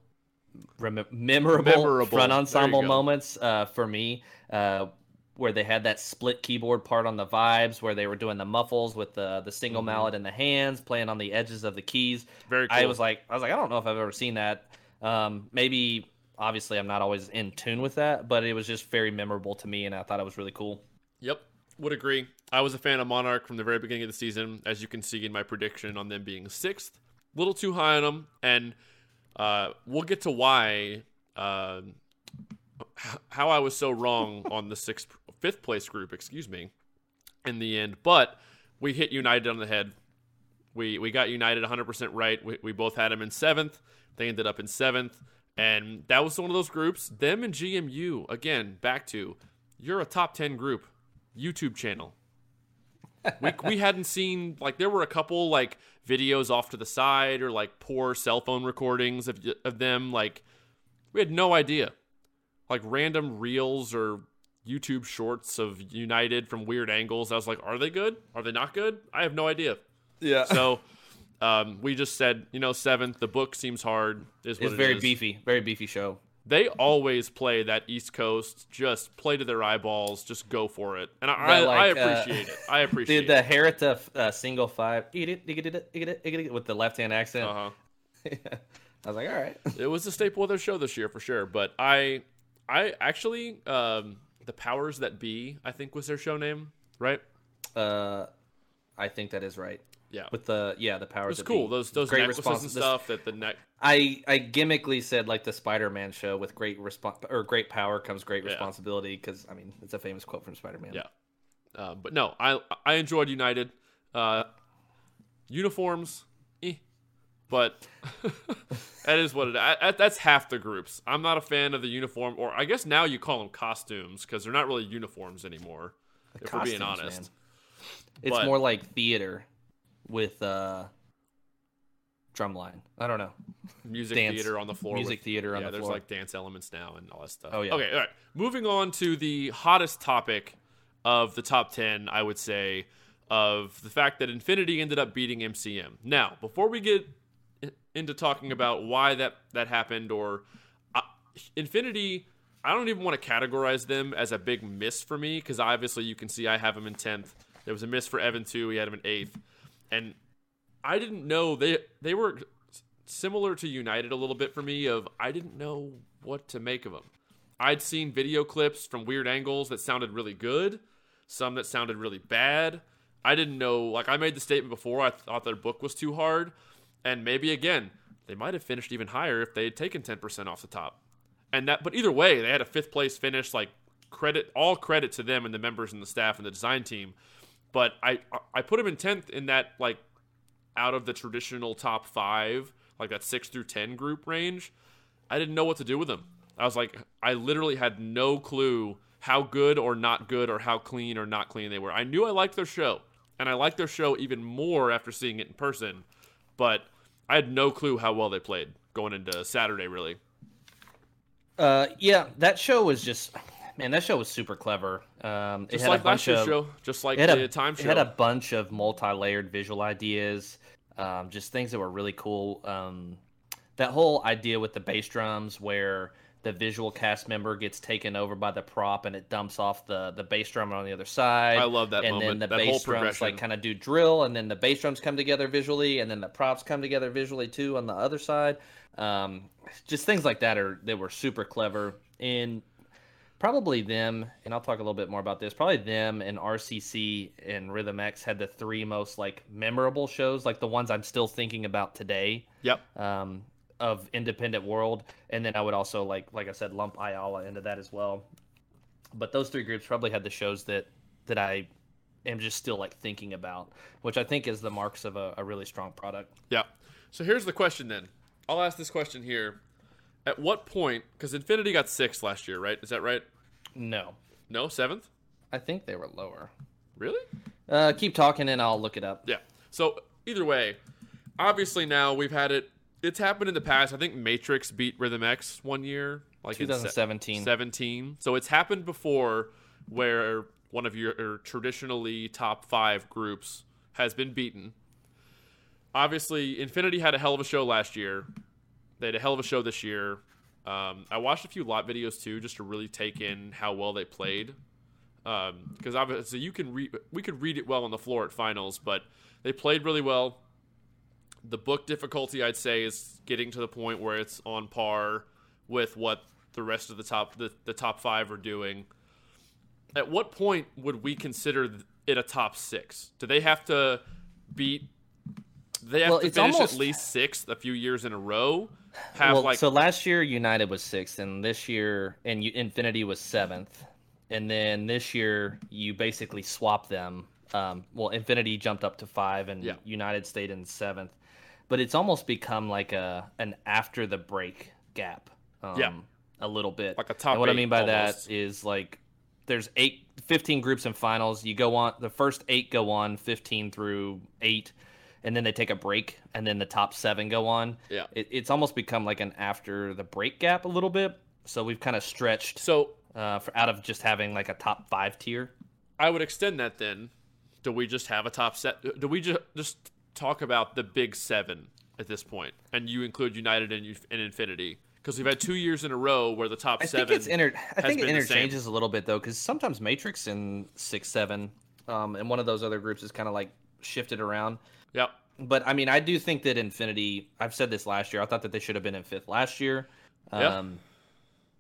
rem- memorable, Memorable. front ensemble moments uh, for me, uh, where they had that split keyboard part on the vibes, where they were doing the muffles with the the single Mhm. mallet in the hands, playing on the edges of the keys. Very cool. I was like, I was like, I don't know if I've ever seen that. Um, maybe, obviously, I'm not always in tune with that, but it was just very memorable to me, and I thought it was really cool. Yep, would agree. I was a fan of Monarch from the very beginning of the season, as you can see in my prediction on them being sixth. Little too high on them, and uh, we'll get to why uh, how I was so wrong [laughs] on the sixth, fifth place group. Excuse me, in the end, but we hit United on the head. We we got United 100% right. We, we both had them in seventh. They ended up in seventh, and that was one of those groups. Them and GMU again. Back to you're a top 10 group. YouTube channel. we, we hadn't seen like there were a couple like videos off to the side or like poor cell phone recordings of of them like we had no idea like random reels or YouTube shorts of United from weird angles I was like are they good are they not good I have no idea Yeah, so um, we just said you know seventh the book seems hard is what it's it very is. beefy, very beefy show. they always play that East Coast, just play to their eyeballs, just go for it, and I, I, like, I uh, appreciate it. I [laughs] appreciate Dude, the Herita uh, single five eat it, dig it, dig it, dig it, dig it, with the left hand accent. Uh-huh. [laughs] I was like, all right. It was a staple of their show this year for sure. But I, I actually, um, the powers that be, I think was their show name, right? Uh, I think that is right. Yeah, With the yeah, the it powers. was that cool. be. Those those great necklaces and this- stuff. That the neck. I I gimmickly said like the Spider-Man show with great response or great power comes great Yeah. responsibility because I mean it's a famous quote from Spider-Man. Yeah. Uh, but no, I I enjoyed United. Uh, uniforms. But [laughs] that is what it. I, that's half the groups. I'm not a fan of the uniform, or I guess now you call them costumes because they're not really uniforms anymore. if we're being honest, man. It's But- more like theater with uh drumline. I don't know. music Dance. theater on the floor. Music with- theater on yeah, the there's floor. There's like dance elements now and all that stuff. Oh, yeah. Okay, all right. Moving on to the hottest topic of the top ten, I would say, of the fact that Infinity ended up beating MCM. Now, before we get into talking about why that that happened, or uh, Infinity, I don't even want to categorize them as a big miss for me because obviously you can see I have them in tenth. There was a miss for Evan too. He had him in eighth, and I didn't know they they were similar to United a little bit for me. Of I didn't know what to make of them. I'd seen video clips from weird angles that sounded really good, some that sounded really bad. I didn't know. Like I made the statement before, I thought their book was too hard, and maybe again they might have finished even higher if they had taken ten percent off the top. And that, but either way, they had a fifth place finish. Like credit, all credit to them and the members and the staff and the design team. But I, I put them in tenth in that like out of the traditional top five, like that six through ten group range. I didn't know what to do with them. I was like, I literally had no clue how good or not good or how clean or not clean they were. I knew I liked their show, and I liked their show even more after seeing it in person, but I had no clue how well they played going into Saturday, really. Uh, yeah, that show was just man, that show was super clever. Um, it Just had like a bunch of show, just like it had the a, time show, it had a bunch of multi-layered visual ideas, um, just things that were really cool. Um, that whole idea with the bass drums, where the visual cast member gets taken over by the prop and it dumps off the the bass drum on the other side. I love that and moment, then the that bass drums like kind of do drill, and then the bass drums come together visually, and then the props come together visually too on the other side. Um, just things like that are they were super clever. and probably them, and I'll talk a little bit more about this. Probably them and RCC and Rhythm X had the three most like memorable shows, like the ones I'm still thinking about today. Yep. Um, of independent world, and then I would also like, like I said, lump Ayala into that as well. But those three groups probably had the shows that that I am just still like thinking about, which I think is the marks of a, a really strong product. Yeah. So here's the question then. I'll ask this question here. At what point, because Infinity got sixth last year, right? Is that right? No, No, seventh? I think they were lower. Really? Uh, keep talking and I'll look it up. Yeah. So either way, obviously now we've had it. It's happened in the past. I think Matrix beat Rhythm X one year, like in 2017. 17. So it's happened before where one of your traditionally top five groups has been beaten. Obviously, Infinity had a hell of a show last year. They had a hell of a show this year. Um, I watched a few lot videos too, just to really take in how well they played. Because obviously, you can read, we could read it well on the floor at finals, but they played really well. The book difficulty, I'd say, is getting to the point where it's on par with what the rest of the top the, the top five are doing. At what point would we consider it a top six? Do they have to beat? They have Well, to finish almost- at least sixth a few years in a row. Have well, like so last year United was sixth, and this year and Infinity was seventh, and then this year you basically swap them. Um, well, Infinity jumped up to five, and Yeah. United stayed in seventh. But it's almost become like a an after the break gap. Um, Yeah. a little bit. Like a top And what I mean by almost. that is like there's eight, 15 groups in finals. You go on the first eight go on, fifteen through eight, and then they take a break, and then the top seven go on yeah. it, it's almost become like an after the break gap a little bit. So we've kind of stretched So uh, for, out of just having like a top five tier. I would extend that then. Do we just have a top set? Do we just just talk about the big seven at this point, and you include United and, and Infinity? Because we've had two years in a row where the top I seven. think it's inter- I think it interchanges a little bit though, because sometimes Matrix in six seven, um, and one of those other groups is kind of like shifted around. Yep. But I mean, I do think that Infinity. I've said this last year. I thought that they should have been in fifth last year. Um,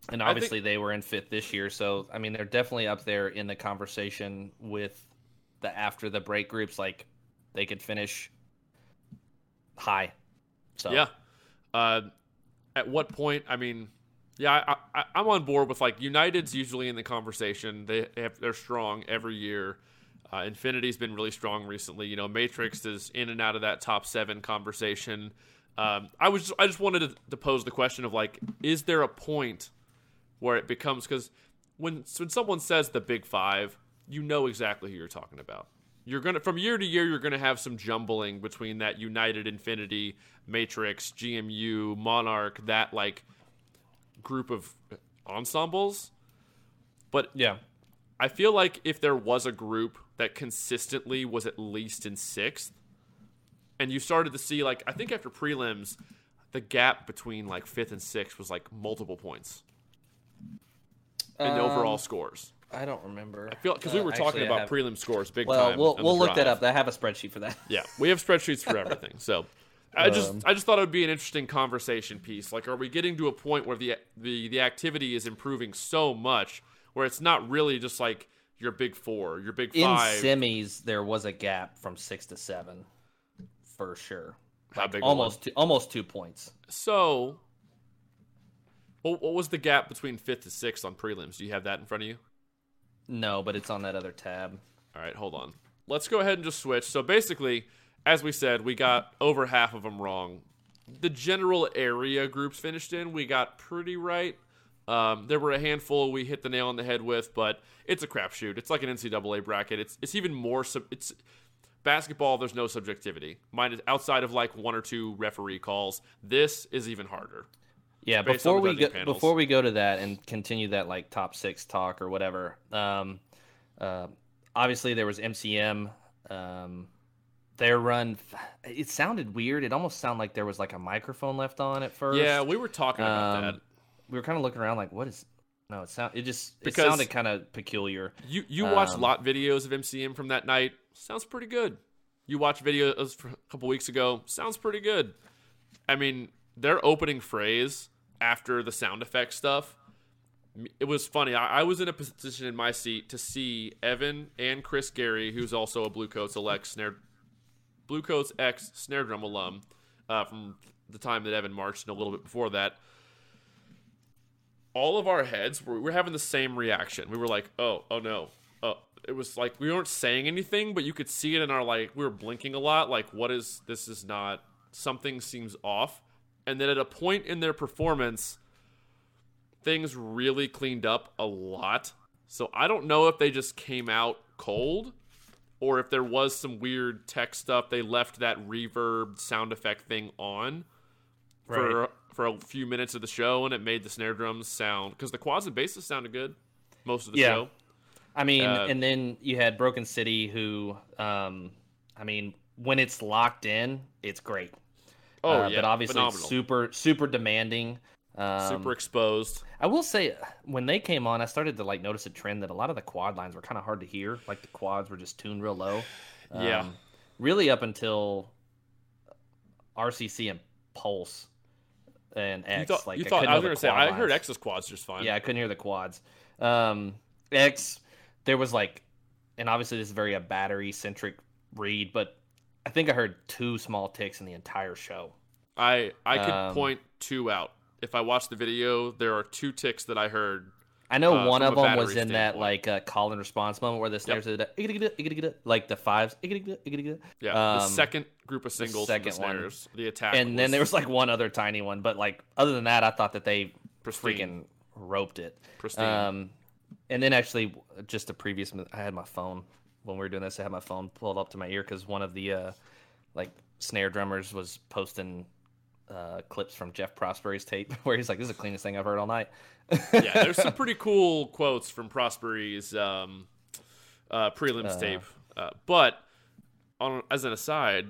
and I think- obviously they were in fifth this year. So I mean, they're definitely up there in the conversation with the after the break groups. Like they could finish high. So Yeah. Uh, at what point? I mean, yeah, I, I'm on board with like United's usually in the conversation. They have they're strong every year. Uh, Infinity's been really strong recently. You know, Matrix is in and out of that top seven conversation. Um, I was I just wanted to, to pose the question of like, is there a point where it becomes because when when someone says the big five, you know exactly who you're talking about. You're gonna from year to year, you're gonna have some jumbling between that United Infinity, Matrix, GMU, Monarch, that like group of ensembles. But yeah. I feel like if there was a group that consistently was at least in sixth, and you started to see like I think after prelims, the gap between like fifth and sixth was like multiple points in the overall Um, scores. I don't remember. I feel because we Uh, were talking about have- prelim scores big Well, time. we'll on we'll look that up. I have a spreadsheet for that. Yeah, we have spreadsheets for everything. So I just Um, I just thought it would be an interesting conversation piece. Like, are we getting to a point where the the the activity is improving so much where it's not really just like your big four, your big five? In five? semis, there was a gap from six to seven, for sure. How big? Almost two, almost two points. So, what, what was the gap between fifth to sixth on prelims? Do you have that in front of you? No, but it's on that other tab. All right, hold on. Let's go ahead and just switch. So basically, as we said, we got over half of them wrong. The general area groups finished in, we got pretty right. Um, there were a handful we hit the nail on the head with, but it's a crapshoot. It's like an NCAA bracket. It's it's even more. Sub- it's basketball. There's no subjectivity. Mine is outside of like one or two referee calls. This is even harder. Yeah, before we go, panels. before we go to that and continue that like top six talk or whatever. Um, uh, obviously there was MCM. Um, their run, it sounded weird. It almost sounded like there was like a microphone left on at first. Yeah, we were talking about Um, that. we were kind of looking around like, what is? No, it sound. It just it sounded kind of peculiar. You you watch Um, lot videos of MCM from that night. Sounds pretty good. You watch videos from a couple weeks ago. Sounds pretty good. I mean, their opening phrase after the sound effect stuff it was funny. I, I was in a position in my seat to see Evan and Chris Gary, who's also a Blue Coats elect snare, Blue Coats ex snare drum alum uh, from the time that Evan marched and a little bit before that. All of our heads were, we were having the same reaction. We were like, "Oh, oh no, oh." It was like we weren't saying anything, but you could see it in our like we were blinking a lot. Like, what is this? Is not something seems off. And then at a point in their performance, things really cleaned up a lot. So I don't know if they just came out cold or if there was some weird tech stuff. They left that reverb sound effect thing on for for a few minutes of the show, and it made the snare drums sound because the quads and basses sounded good most of the Yeah. show. I mean, Uh, and then you had Broken City, who, um, I mean, when it's locked in, it's great. Oh Uh, yeah, but obviously phenomenal. super super demanding. Um, super exposed. I will say when they came on, I started to like notice a trend that a lot of the quad lines were kind of hard to hear. Like the quads were just tuned real low. Yeah. Um, really up until RCC and Pulse and X. You thought like you I thought I was gonna say I heard. X's quads just fine. Yeah, I couldn't hear the quads. Um, X, there was like, and obviously this is very a battery centric read, but I think I heard two small ticks in the entire show. I I could Um, point two out. If I watch the video, there are two ticks that I heard. I know Uh, one of them was in that like uh, call and response moment where the snares did "Igga-digga-da, igga-digga-da," like the fives. Yeah, the Um, second group of singles, the second one. snares, the attack, and then there was like one other tiny one, but like other than that, I thought that they Pristine. freaking roped it. pristine. Um, and then actually, just a previous, I had my phone when we were doing this. I had my phone pulled up to my ear because one of the uh, like snare drummers was posting uh, clips from Jeff Prosperie's tape [laughs] where he's like, "This is the cleanest thing I've heard all night." yeah, there's some [laughs] pretty cool quotes from Prosperie's um, uh, prelims Uh. tape. Uh, but on as an aside,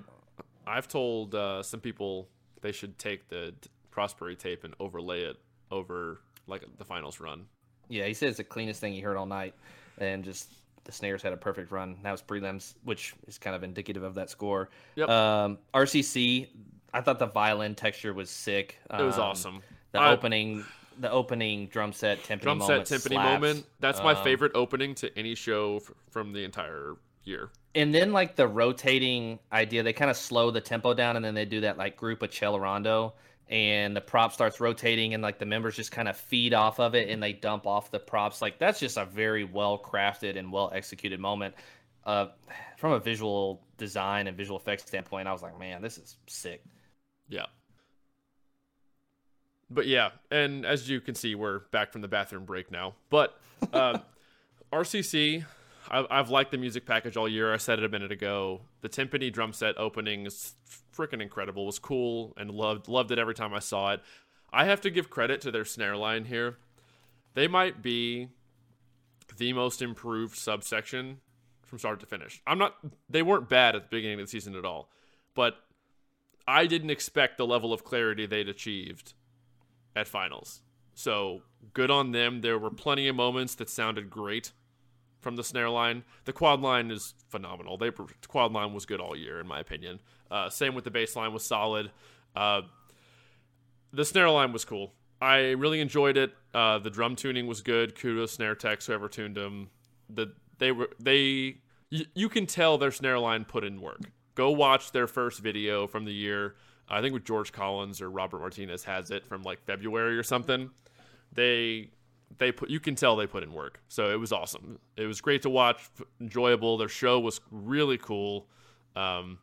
I've told uh, some people they should take the Prosperie tape and overlay it over like the finals run. Yeah, he said it's the cleanest thing he heard all night, and just the snares had a perfect run. That was prelims, which is kind of indicative of that score. Yep. Um, RCC, I thought the violin texture was sick. It was Um, awesome. The I- opening, the opening drum set timpani Drum set moment timpani slaps. moment. That's my Um, favorite opening to any show f- from the entire year. And then like the rotating idea, they kind of slow the tempo down, and then they do that like group of cello Rondo, and the prop starts rotating, and like the members just kind of feed off of it, and they dump off the props. Like that's just a very well crafted and well executed moment. Uh, from a visual design and visual effects standpoint, I was like, man, this is sick. Yeah. But yeah, and as you can see, we're back from the bathroom break now. But uh, [laughs] RCC, I've, I've liked the music package all year. I said it a minute ago. The timpani drum set opening is freaking incredible. It was cool and loved loved it every time I saw it. I have to give credit to their snare line here. They might be the most improved subsection from start to finish. I'm not. They weren't bad at the beginning of the season at all, but I didn't expect the level of clarity they'd achieved at finals. So good on them. There were plenty of moments that sounded great from the snare line. The quad line is phenomenal. They the quad line was good all year, in my opinion. Uh, same with the bass line was solid. Uh, the snare line was cool. I really enjoyed it. Uh, the drum tuning was good. Kudos snare techs whoever tuned them. The they were they you, you can tell their snare line put in work. Go watch their first video from the year. I think with George Collins or Robert Martinez has it from like February or something. They they put you can tell they put in work. So it was awesome. It was great to watch, enjoyable. Their show was really cool. Um,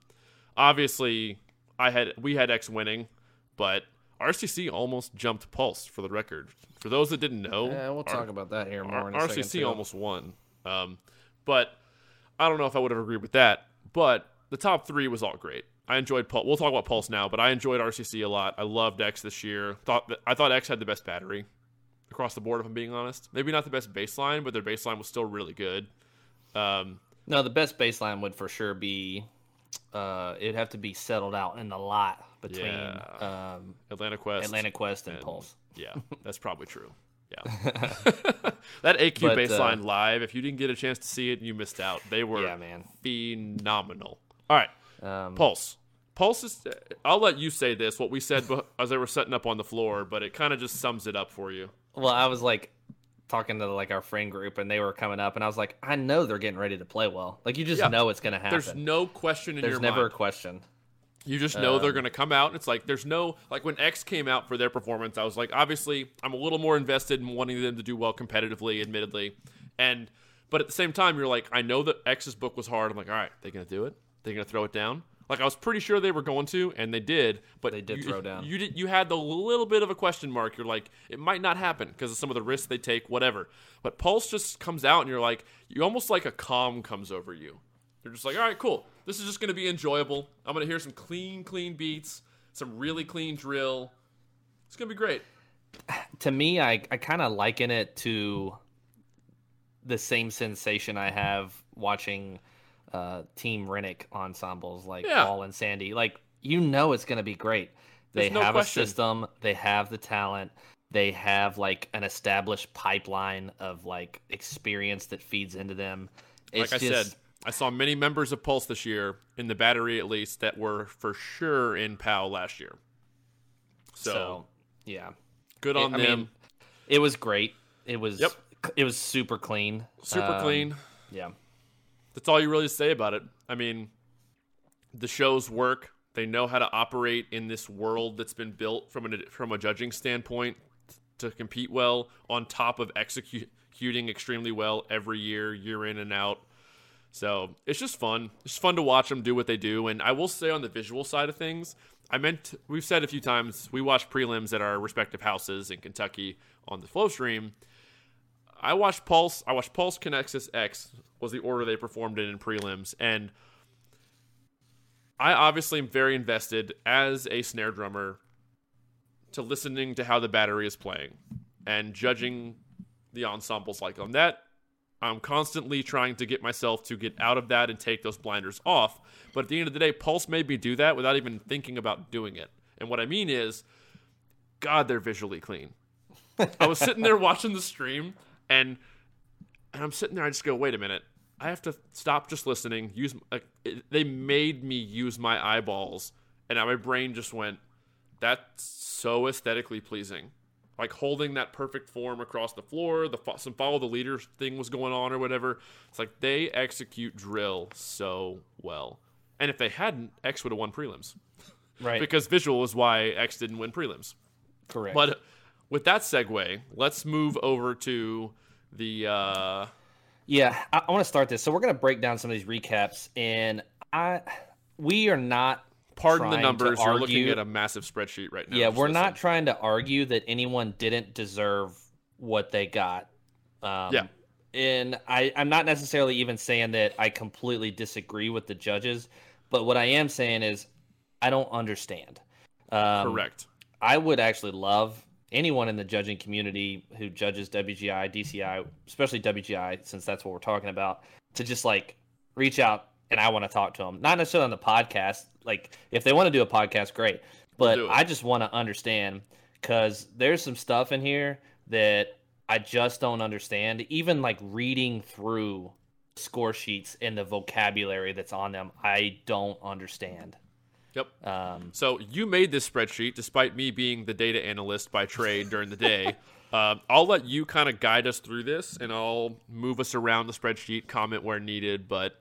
obviously, I had we had X winning, but RCC almost jumped Pulse for the record. For those that didn't know, Yeah, we'll R- talk about that here more R- in a. RCC almost won. Um, but I don't know if I would have agreed with that. But the top three was all great. I enjoyed Pulse. We'll talk about Pulse now, but I enjoyed RCC a lot. I loved X this year. Thought that, I thought X had the best battery across the board. If I'm being honest, maybe not the best baseline, but their baseline was still really good. Um, No, the best baseline would for sure be. Uh, it'd have to be settled out in the lot between Yeah. um, Atlanta Quest, Atlantic Quest and and- Pulse. Yeah, that's probably true. Yeah, [laughs] [laughs] that AQ But, uh, baseline live. If you didn't get a chance to see it, and you missed out. They were Yeah, man. phenomenal. All right, Um, Pulse. Pulse is. I'll let you say this. What we said as they were setting up on the floor, but it kind of just sums it up for you. Well, I was like, talking to like our friend group, and they were coming up, and I was like, I know they're getting ready to play well. Like you just Yeah. know it's gonna happen. There's no question in There's your mind. There's never a question. You just know they're Um, going to come out. And It's like there's no like when X came out for their performance. I was like, obviously, I'm a little more invested in wanting them to do well competitively, admittedly, and but at the same time, you're like, I know that X's book was hard. I'm like, all right, they going to do it? They going to throw it down? Like I was pretty sure they were going to, and they did. But They did you, throw down. You did. You had the little bit of a question mark. You're like, it might not happen because of some of the risks they take, whatever. But Pulse just comes out, and you're like, you almost like a calm comes over you. You're just like, all right, cool. This is just going to be enjoyable. I'm going to hear some clean, clean beats, some really clean drill. It's going to be great. to me, I, I kind of liken it to the same sensation I have watching uh, Team Rennick ensembles like Yeah. Paul and Sandy. Like, you know it's going to be great. They There's have a system, they have the talent, they have like an established pipeline of like experience that feeds into them. It's like I just, said, I saw many members of Pulse this year, in the battery at least, that were for sure in POW last year. So, so, yeah. good It- on I them. mean, it was great. It was Yep. it was super clean. Super Um, clean. Yeah. That's all you really say about it. I mean, the shows work. They know how to operate in this world that's been built from a from a judging standpoint to compete well, on top of executing extremely well every year, year in and out. So it's just fun. It's fun to watch them do what they do. And I will say on the visual side of things, I meant we've said a few times we watch prelims at our respective houses in Kentucky on the flow stream. I watched Pulse. I watched Pulse Connexus X was the order they performed in in prelims, and I obviously am very invested as a snare drummer to listening to how the battery is playing and judging the ensembles like on that. I'm constantly trying to get myself to get out of that and take those blinders off. But at the end of the day, Pulse made me do that without even thinking about doing it. And what I mean is, God, they're visually clean. I was sitting there watching the stream, and and I'm sitting there. I just go, wait a minute. I have to stop just listening. Use like it, they made me use my eyeballs, and now my brain just went. That's so aesthetically pleasing. Like holding that perfect form across the floor. The some follow the leader thing was going on or whatever. It's like they execute drill so well. And if they hadn't, X would have won prelims Right. [laughs] because visual is why X didn't win prelims. Correct. But with that segue, let's move over to the uh Yeah, I, I want to start this. So we're going to break down some of these recaps, and I we are not. pardon the numbers. You're looking at a massive spreadsheet right now. yeah, we're not trying to argue that anyone didn't deserve what they got. Um, Yeah. And I, I'm not necessarily even saying that I completely disagree with the judges, but what I am saying is I don't understand. Um, correct. I would actually love anyone in the judging community who judges WGI, DCI, especially WGI, since that's what we're talking about, to just like reach out and I want to talk to them. Not necessarily on the podcast. Like if they want to do a podcast, great. But it. I just want to understand because there's some stuff in here that I just don't understand. Even like reading through score sheets and the vocabulary that's on them, I don't understand. Yep. Um, So you made this spreadsheet despite me being the data analyst by trade during the day. Uh, [laughs] I'll let you kind of guide us through this, and I'll move us around the spreadsheet, comment where needed. But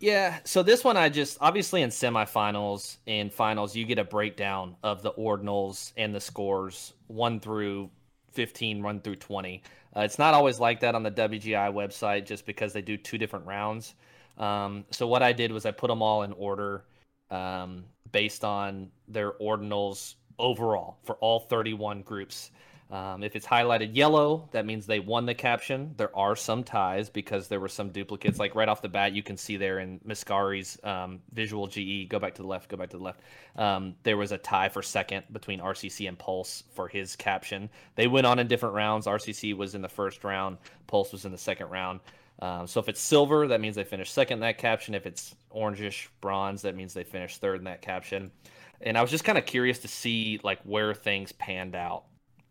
Yeah, so this one I just obviously in semifinals and finals you get a breakdown of the ordinals and the scores one through fifteen, one through twenty. Uh, it's not always like that on the WGI website just because they do two different rounds. Um, so what I did was I put them all in order um, based on their ordinals overall for all 31 groups. Um, if it's highlighted yellow, that means they won the caption. There are some ties because there were some duplicates. Like right off the bat, you can see there in Miscari's um, visual GE. Go back to the left. Go back to the left. Um, there was a tie for second between RCC and Pulse for his caption. They went on in different rounds. RCC was in the first round. Pulse was in the second round. Um, so if it's silver, that means they finished second in that caption. If it's orangish bronze, that means they finished third in that caption. And I was just kind of curious to see like where things panned out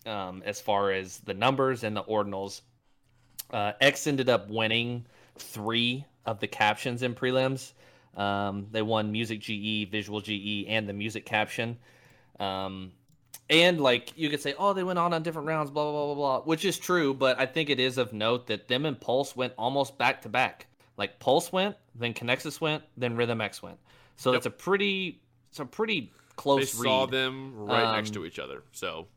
um, as far as the numbers and the ordinals. Uh, X ended up winning three of the captions in prelims. Um, they won music GE, visual GE, and the music caption. Um, And like you could say, oh, they went on on different rounds, blah blah blah blah blah, which is true. But I think it is of note that them and Pulse went almost back to back. Like Pulse went, then Connexus went, then Rhythm X went. So Yep. it's a pretty, it's a pretty close. They close saw them right next Um, to each other. So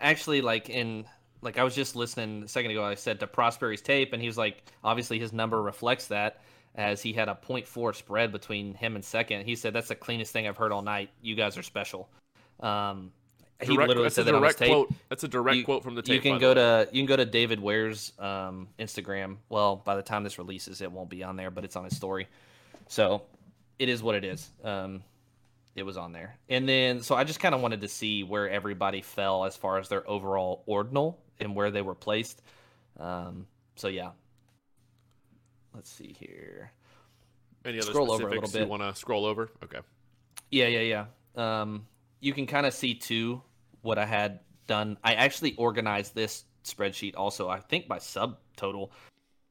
Actually, like in like I was just listening a second ago. I said to Prosperie's tape, and he was like, obviously his number reflects that as he had a 0.4 spread between him and second. He said that's the cleanest thing I've heard all night. You guys are special. Um, he direct, literally that's said a that on his direct tape. quote. That's a direct You- quote from the tape. You can go to you can go to David Ware's um, Instagram. Well, by the time this releases, it won't be on there, but it's on his story. So it is what it is. Um, it was on there, and then so I just kind of wanted to see where everybody fell as far as their overall ordinal and where they were placed. Um, so yeah, let's see here. Any other scroll over a specifics little you want to scroll over? Okay. Yeah, yeah, yeah. Um, you can kind of see too what I had done. I actually organized this spreadsheet also, I think by subtotal,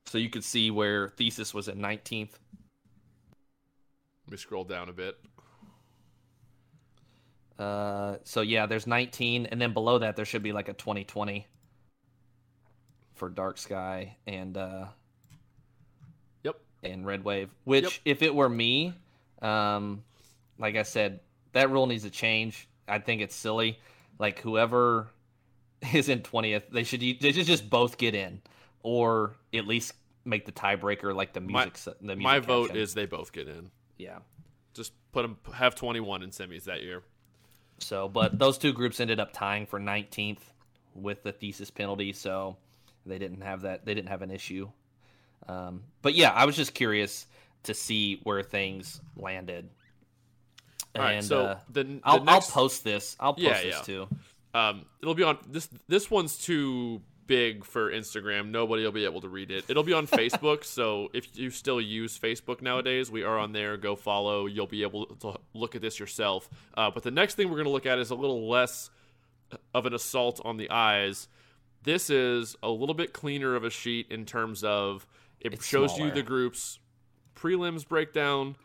so you could see where thesis was at 19th. Let me scroll down a bit. Uh, so yeah, there's 19, and then below that there should be like a 2020 for Dark Sky and uh, Yep. and Red Wave. Which, Yep. if it were me, um, like I said, that rule needs to change. I think it's silly. Like whoever [laughs] is in 20th, they should they should just both get in, or at least make the tiebreaker like the My- music. se- the music My vote is they both get in. yeah. Just put them have 21 in semis that year. So, but those two groups ended up tying for 19th with the thesis penalty, so they didn't have that. They didn't have an issue. Um, but yeah, I was just curious to see where things landed. All right. And, So uh, the, the I'll, next, I'll post this. I'll post Yeah, this yeah. too. Um, it'll be on this. This one's too big for Instagram. Nobody will be able to read it. It'll be on [laughs] Facebook. So if you still use Facebook nowadays, we are on there. Go follow. You'll be able to look at this yourself. Uh, but the next thing we're going to look at is a little less of an assault on the eyes. This is a little bit cleaner of a sheet in terms of it It's shows you the groups prelims breakdown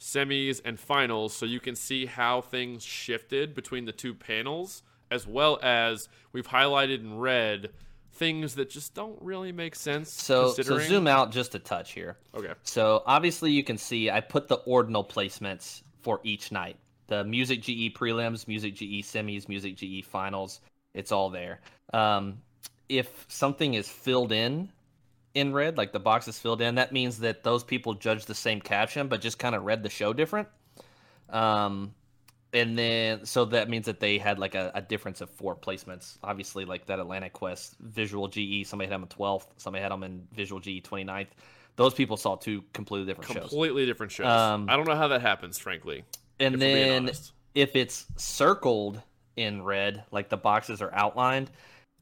semis and finals so you can see how things shifted between the two panels as well as we've highlighted in red things that just don't really make sense So, so zoom out just a touch here. okay So obviously you can see I put the ordinal placements for each night. The Music GE prelims, Music GE semis, Music GE finals. It's all there. Um, if something is filled in in red, like the box is filled in, that means that those people judged the same caption but just kind of read the show different. Um, and then so that means that they had like a, a difference of four placements. Obviously, like that Atlantic Quest Visual GE, somebody had them in 12th, somebody had them in Visual GE 29th. Those people saw two completely different shows. completely different shows Um, i don't know how that happens frankly And then if it's circled in red, like the boxes are outlined,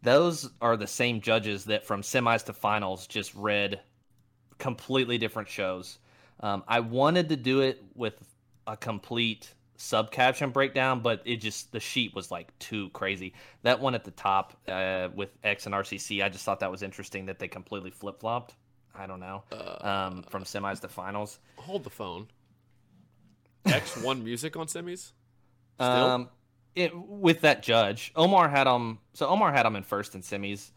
those are the same judges that from semis to finals just read completely different shows. Um, I wanted to do it with a complete sub caption breakdown, but it just the sheet was like too crazy. That one at the top uh, with X and RCC, I just thought that was interesting that they completely flip flopped. I don't know Uh, um, from semis to finals. hold the phone x1 music on semis Still? Um, it, with that judge, Omar had him. So Omar had him in first in semis,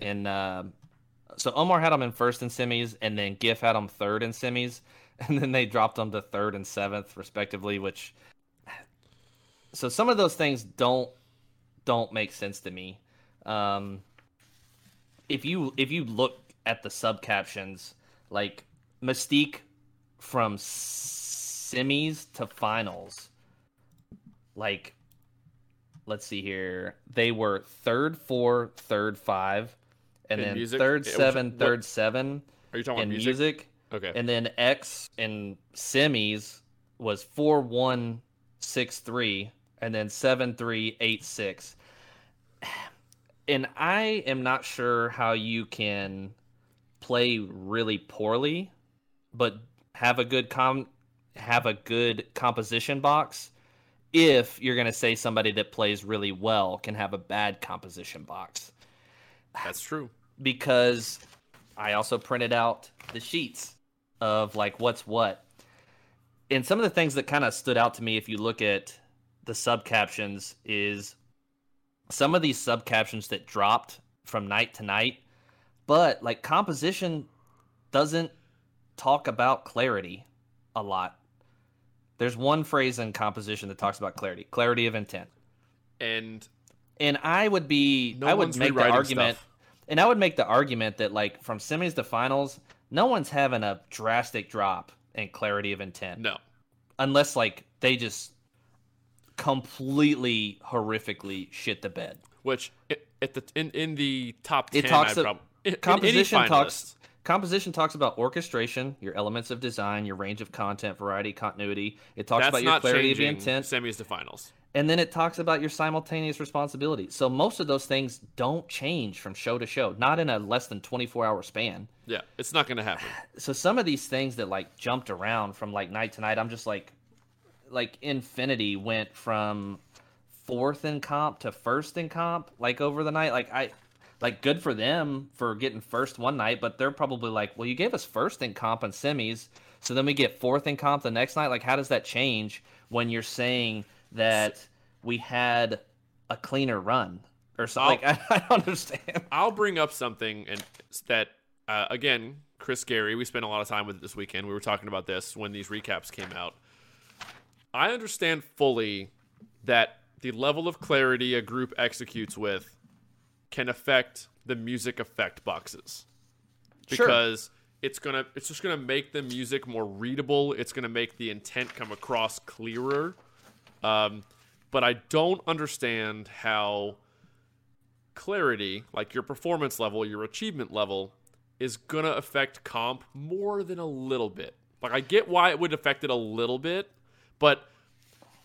and uh, so Omar had him in first in semis, and then Gif had him third in semis, [laughs] and then they dropped him to third and seventh respectively. Which, so some of those things don't don't make sense to me. Um, if you if you look at the sub captions, like Mystique from semis to finals like let's see here. They were third four third five and In then music? third seven what- third seven are you talking in about music? music, okay. And then x in semis was four one six three and then seven three eight six. [sighs] And i am not sure how you can play really poorly but have a good com have a good composition box if you're going to say somebody that plays really well can have a bad composition box that's true because I also printed out the sheets of like what's what. And some of the things that kind of stood out to me if you look at the sub captions is some of these sub captions that dropped from night to night, but like composition doesn't talk about clarity a lot. There's one phrase in composition that talks about clarity, clarity of intent. And And I would be No I would make the argument stuff. and I would make the argument that like from semis to finals, no one's having a drastic drop in clarity of intent. no, Unless like they just completely horrifically shit the bed. which at the in in the top ten, It talks I'd prob- composition talks composition talks about orchestration, your elements of design, your range of content, variety, continuity. It talks That's about your clarity of intent, semis to finals. and then it talks about your simultaneous responsibility. So most of those things don't change from show to show, not in a less than 24 hour span. Yeah, it's not going to happen. [sighs] So some of these things that like jumped around from like night to night, I'm just like like Infinity went from fourth in comp to first in comp like over the night. Like I like good for them for getting first one night, but they're probably like, well, you gave us first in comp and semis, so then we get fourth in comp the next night. Like, how does that change when you're saying that we had a cleaner run or something? Like, I, [laughs] I don't understand. I'll bring up something and that uh, again, Chris Gary. We spent a lot of time with it this weekend. We were talking about this when these recaps came out. I understand fully that the level of clarity a group executes with can affect the music effect boxes Sure. because it's gonna it's just gonna make the music more readable. It's gonna make the intent come across clearer. Um, but I don't understand how clarity, like your performance level, your achievement level, is gonna affect comp more than a little bit. Like I get why it would affect it a little bit, but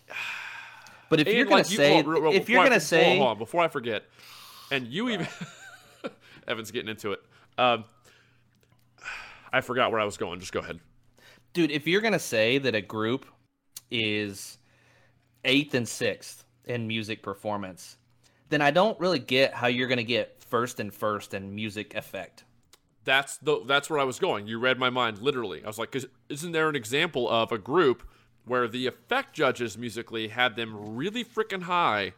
[sighs] But if you're gonna like, say, real- real- if you're gonna say, hold on, before I forget, and you even [laughs] Evan's getting into it. Um, I forgot where I was going. Just go ahead. dude, if you're gonna say that a group is eighth and sixth in music performance, then I don't really get how you're gonna get first and first in music effect. That's the that's where I was going. You read my mind literally. I was like, 'cause isn't there an example of a group where the effect judges musically had them really freaking high,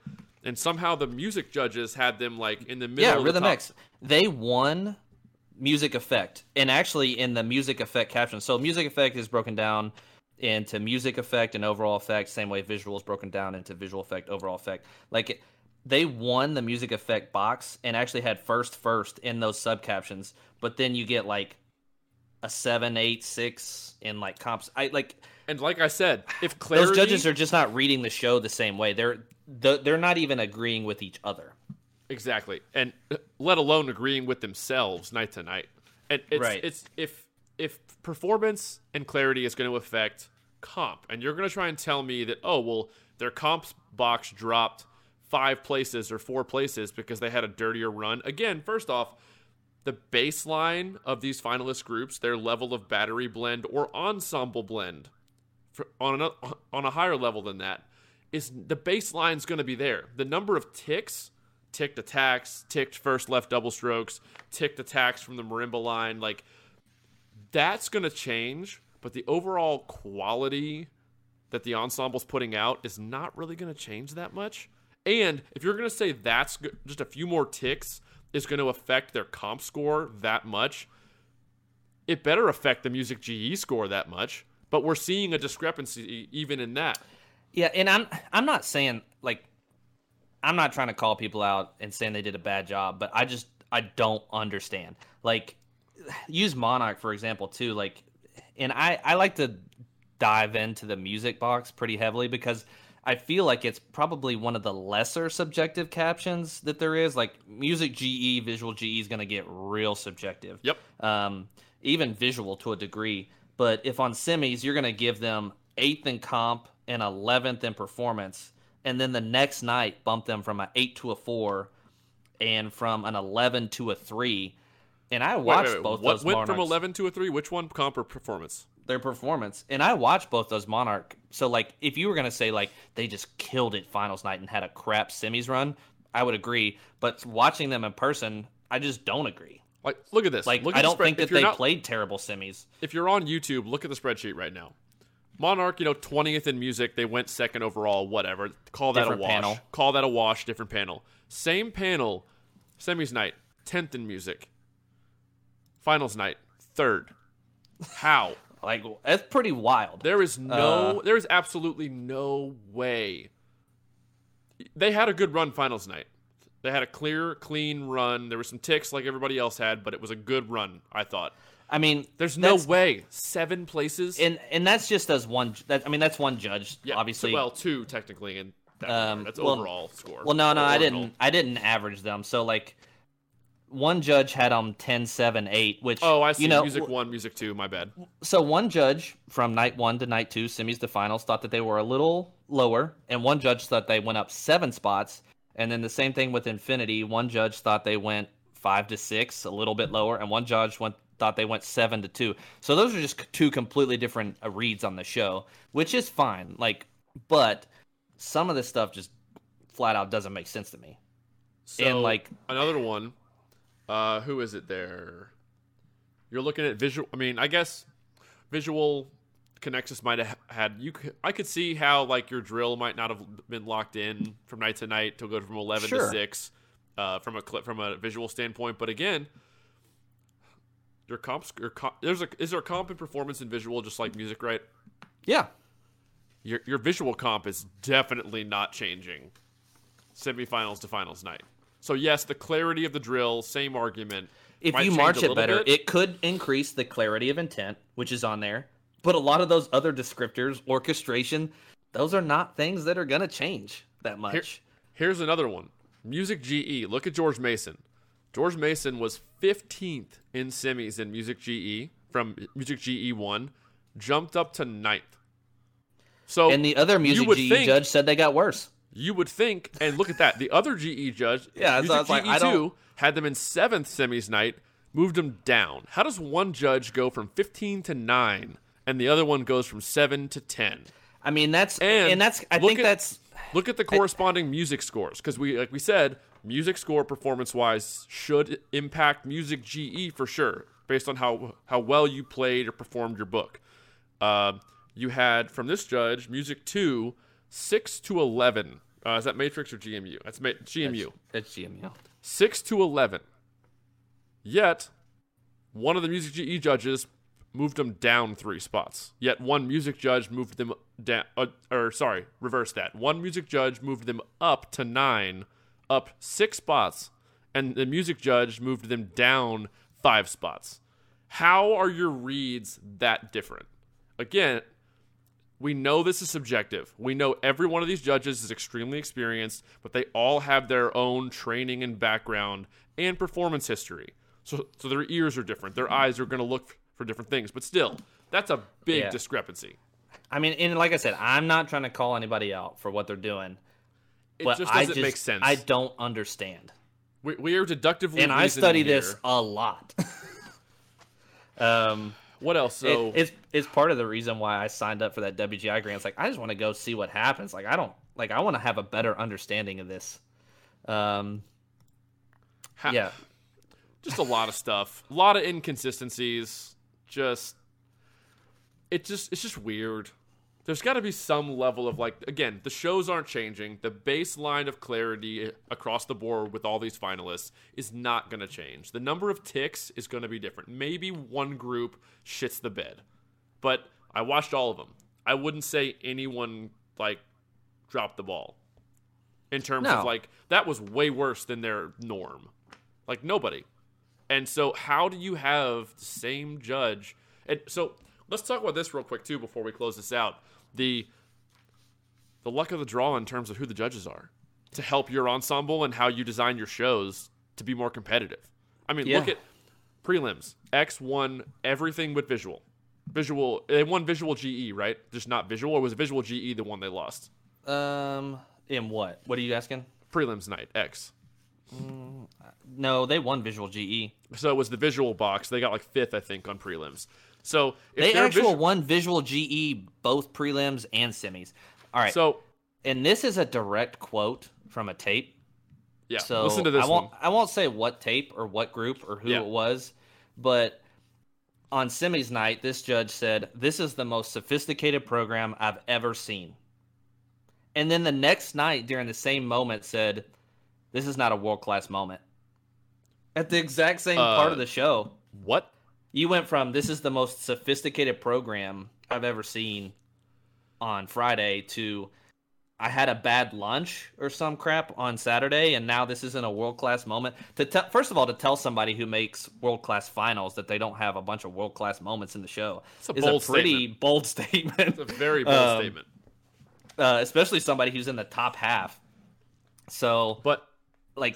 and somehow the music judges had them like in the middle? yeah, of the Rhythm top? X. They won music effect, and actually in the music effect caption. So music effect is broken down into music effect and overall effect. Same way visual is broken down into visual effect, overall effect. Like they won the music effect box and actually had first first in those sub captions. But then you get like a seven, eight, six in like comps. I like And like I said, if clarity, those judges are just not reading the show the same way. They're they're not even agreeing with each other. Exactly, and uh, let alone agreeing with themselves night to night. And it's Right. it's if if performance and clarity is going to affect comp, and you're going to try and tell me that oh well their comps box dropped five places or four places because they had a dirtier run. Again, first off, the baseline of these finalist groups, their level of battery blend or ensemble blend, for, on a on a higher level than that, is the baseline's going to be there. The number of ticks, ticked attacks, ticked first left double strokes, ticked attacks from the marimba line, like that's going to change. But the overall quality that the ensemble's putting out is not really going to change that much. And if you're going to say that's just a few more ticks is going to affect their comp score that much, it better affect the music GE score that much. But we're seeing a discrepancy even in that. Yeah, and I'm I'm not saying like I'm not trying to call people out and saying they did a bad job, but I just I don't understand. Like use Monarch for example too, like and I I like to dive into the music box pretty heavily because I feel like it's probably one of the lesser subjective captions that there is. Like music GE, visual GE is going to get real subjective Yep. um, even visual to a degree. But if on semis, you're going to give them eighth in comp and 11th in performance, and then the next night bump them from an eight to a four and from an 11 to a three. And I watched wait, wait. both What those went Monarchs, from 11 to a 3? Which one? Comp or performance? Their performance, and I watched both those Monarch. So, like, if you were going to say, like, they just killed it finals night and had a crap semis run, I would agree. But watching them in person, I just don't agree. Like, look at this. Like, look at I don't think that they not- played terrible semis. If you're on YouTube, look at the spreadsheet right now. Monarch, you know, 20th in music. They went second overall. Whatever. Call that Different a wash. panel. Call that a wash. Different panel. Same panel. Semis night. 10th in music. Finals night. Third. How? Like that's pretty wild. There is no. Uh, there is absolutely no way. They had a good run finals night. They had a clear, clean run. There were some ticks like everybody else had, but it was a good run. I thought. I mean, There's no way seven places. and and that's just as one. That I mean, that's one judge. yeah, obviously. Well, two technically and that Um. That's well- overall score. Well, no, no, Or I didn't. I didn't average them. So like, one judge had them 10, 7, 8, which Oh, I see. You know, music one, music two. My bad. so one judge from night one to night two, semis to finals, thought that they were a little lower, and one judge thought they went up seven spots. And then the same thing with Infinity. One judge thought they went five to six, a little bit lower, and one judge went thought they went seven to two. So those are just two completely different uh, reads on the show, which is fine. Like, but some of this stuff just flat out doesn't make sense to me. So, And, like- another one. Uh, who is it there? You're looking at visual. I mean, I guess visual Connexus might have had you. I could see how like your drill might not have been locked in from night to night to go from eleven to six, uh, from a clip from a visual standpoint. But again, your comps. Your comp, there's a is there a comp in performance and visual just like music, right? Yeah, Your your visual comp is definitely not changing. Semifinals to finals night. So yes, the clarity of the drill, same argument. if you march it better, bit. it could increase the clarity of intent, which is on there. But a lot of those other descriptors, orchestration, those are not things that are going to change that much. Here- here's another one. Music GE. Look at George Mason. George Mason was 15th in semis in Music GE from Music GE one, jumped up to ninth. So and the other music GE think- judge said they got worse. You would think, and look at that. The other GE judge, [laughs] Yeah, so like, GE I don't- two, had them in seventh semis night, moved them down. How does one judge go from 15 to nine, and the other one goes from seven to 10? I mean, that's And and, that's I think at- that's Look at the corresponding music scores because we, like we said, music score performance wise should impact music GE for sure, based on how how well you played or performed your book. Uh, you had from this judge music two six to eleven. Uh, is that Matrix or GMU? That's Ma- GMU. that's GMU. 6 to 11. Yet, one of the music GE judges moved them down three spots. Yet, one music judge moved them down, uh, or sorry, reverse that. One music judge moved them up to nine, up six spots, and the music judge moved them down five spots. How are your reads that different? Again, we know this is subjective. We know every one of these judges is extremely experienced, but they all have their own training and background and performance history. So, so their ears are different. Their eyes are going to look for different things. But still, that's a big Yeah. discrepancy. I mean, and like I said, I'm not trying to call anybody out for what they're doing, It but just I doesn't just make sense. I don't understand, we, we are deductively and I study here. this a lot. [laughs] um. What else? So it, it's it's part of the reason why I signed up for that WGI grant. It's like I just want to go see what happens. Like I don't like I want to have a better understanding of this. Um, ha- yeah, just a lot of stuff, a lot of inconsistencies. Just it just it's just weird. There's got to be some level of like again, the shows aren't changing. The baseline of clarity across the board with all these finalists is not going to change. The number of ticks is going to be different. Maybe one group shits the bed. But I watched all of them. I wouldn't say anyone like dropped the ball in terms No. of like that was way worse than their norm. Like nobody. And so how do you have the same judge? And so let's talk about this real quick too before we close this out. The the luck of the draw in terms of who the judges are to help your ensemble and how you design your shows to be more competitive. I mean, look at prelims. X won everything with visual. Visual they won visual GE, right? Just not visual or was visual GE the one they lost? um, in what? What are you asking? Prelims night X. No, they won Visual. GE. So it was the visual box. They got like fifth, I think, on prelims. So if They they're actually visu- won Visual GE both prelims and semis. All right, so and this is a direct quote from a tape. yeah, So listen to this I won't one. I won't say what tape or what group or who Yeah. it was, but on semis night, this judge said, "This is the most sophisticated program I've ever seen." And then the next night, during the same moment, said, "This is not a world class moment." At the exact same uh, part of the show. What? You went from "This is the most sophisticated program I've ever seen" on Friday to I had a bad lunch or some crap on Saturday, and now this isn't a world class moment. To te- first of all, to tell somebody who makes world class finals that they don't have a bunch of world class moments in the show it's a is a pretty statement. bold [laughs] statement. It's a very bold um, statement, uh, especially somebody who's in the top half. So, but like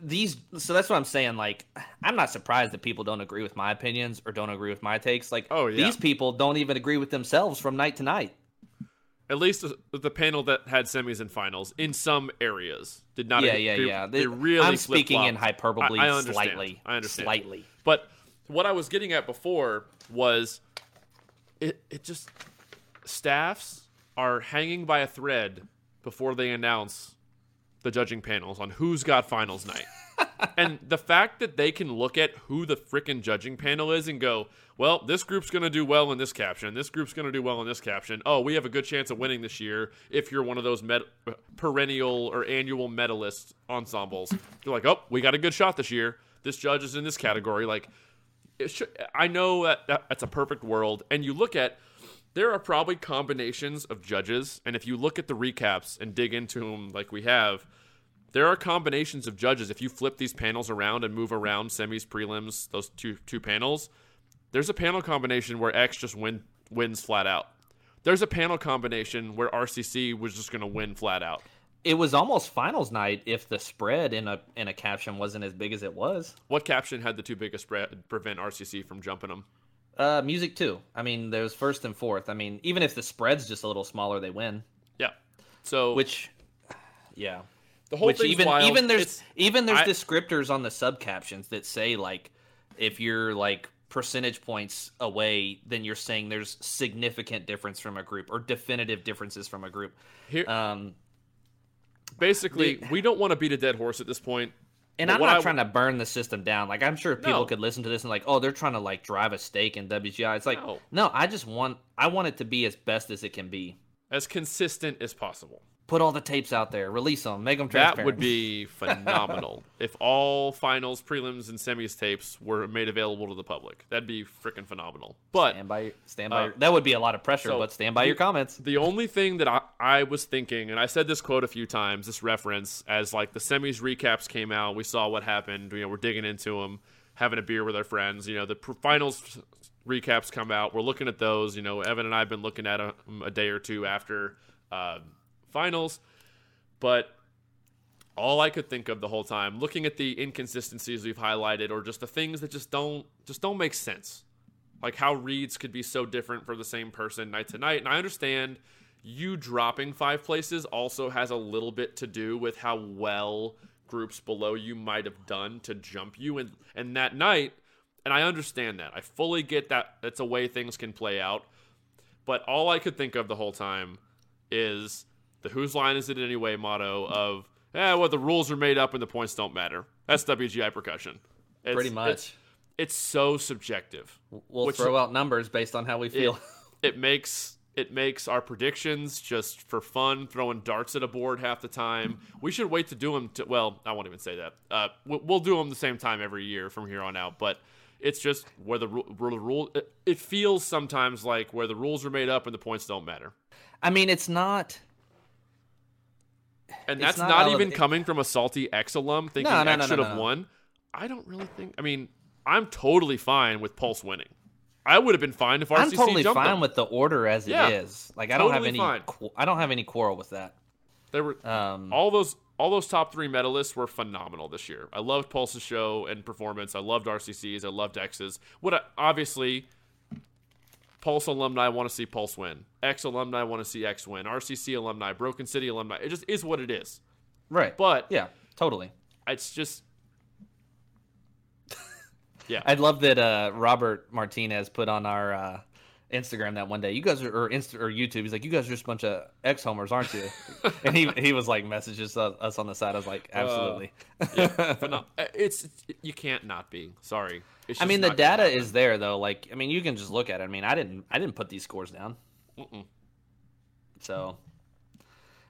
these, so that's what I'm saying. Like, I'm not surprised that people don't agree with my opinions or don't agree with my takes. Like, oh yeah. these people don't even agree with themselves from night to night at least the panel that had semis and finals in some areas did not. Yeah, yeah, yeah. They, they really. I'm speaking in hyperbole. I, I understand. Slightly. I understand. Slightly. But what I was getting at before was, it it just staffs are hanging by a thread before they announce the judging panels on who's got finals night. [laughs] and the fact that they can look at who the freaking judging panel is and go, well, this group's going to do well in this caption. This group's going to do well in this caption. Oh, we have a good chance of winning this year if you're one of those med- perennial or annual medalist ensembles. You're like, oh, we got a good shot this year. This judge is in this category. Like, should, I know that, that that's a perfect world. And you look at, there are probably combinations of judges. And if you look at the recaps and dig into them like we have, there are combinations of judges. If you flip these panels around and move around semis, prelims, those two two panels, there's a panel combination where X just win wins flat out. There's a panel combination where RCC was just going to win flat out. It was almost finals night if the spread in a in a caption wasn't as big as it was. What caption had the two biggest spread prevent RCC from jumping them? Uh, music too. I mean, there's first and fourth. I mean, even if the spread's just a little smaller, they win. Yeah. So which, yeah. The whole which even wild. even there's it's, even there's I, descriptors on the sub captions that say like if you're like percentage points away, then you're saying there's significant difference from a group or definitive differences from a group. Here, um, basically, the, we don't want to beat a dead horse at this point. And I'm not I, trying to burn the system down. Like I'm sure people no. could listen to this and like, oh, they're trying to like drive a stake in WGI. It's like, no. no, I just want I want it to be as best as it can be, as consistent as possible put all the tapes out there, release them, make them transparent. That would be [laughs] phenomenal if all finals, prelims, and semis tapes were made available to the public. That'd be freaking phenomenal. But stand by, stand by. Uh, that would be a lot of pressure, so but stand by the, your comments. The only thing that I, I was thinking, and I said this quote a few times, this reference, as like the semis recaps came out, we saw what happened. You know, we're digging into them, having a beer with our friends. You know, the finals recaps come out. We're looking at those. You know, Evan and I have been looking at them a day or two after. Uh, finals. But all I could think of the whole time, looking at the inconsistencies we've highlighted, or just the things that just don't just don't make sense, like how reads could be so different for the same person night to night. And I understand you dropping five places also has a little bit to do with how well groups below you might have done to jump you and and that night and I understand that. I fully get that that's a way things can play out. But all I could think of the whole time is the whose line is it anyway motto of eh, well the rules are made up and the points don't matter. That's WGI percussion. It's, Pretty much. It's, it's, so subjective. We'll throw out numbers based on how we feel. It, [laughs] it makes it makes our predictions just for fun, throwing darts at a board half the time. We should wait to do them. To, well, I won't even say that. Uh, we'll do them the same time every year from here on out. But it's just where the, where the rule. It, it feels sometimes like where the rules are made up and the points don't matter. I mean, it's not and that's not, not even coming from a salty X alum thinking no, no, X no, should have won. I don't really think. I mean, I'm totally fine with Pulse winning. I would have been fine if RCC I'm totally jumped fine them. with the order as it yeah, is. Like I don't have any. Qu- I don't have any quarrel with that. There were um, all those all those top three medalists were phenomenal this year. I loved Pulse's show and performance. I loved RCC's. I loved X's. What I, obviously Pulse alumni want to see Pulse win. X alumni want to see X win. RCC alumni, Broken City alumni. It just is what it is. Right. But yeah, totally. It's just [laughs] yeah. I'd love that uh, Robert Martinez put on our uh, Instagram that one day. You guys are or Insta or YouTube. He's like, you guys are just a bunch of ex homers, aren't you? [laughs] and he he was like messages us on the side. I was like, Uh, absolutely. yeah, [laughs] but no, it's you can't not be. Sorry. I mean, the data happen. is there though. Like, I mean, you can just look at it. I mean, I didn't I didn't put these scores down. Mm-mm. So,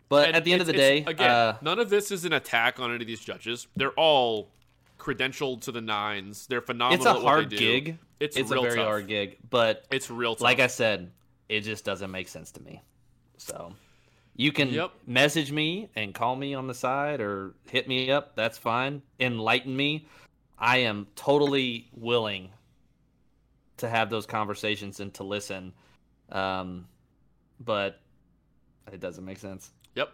but And at the end of the day, again, uh, none of this is an attack on any of these judges. They're all credentialed to the nines. They're phenomenal. it's a hard gig. It's, It's, a very tough. hard gig, but It's real tough. like I said, it just doesn't make sense to me. So you can Yep. message me and call me on the side or hit me up. That's fine. Enlighten me. I am totally willing to have those conversations and to listen. Um, but it doesn't make sense. Yep.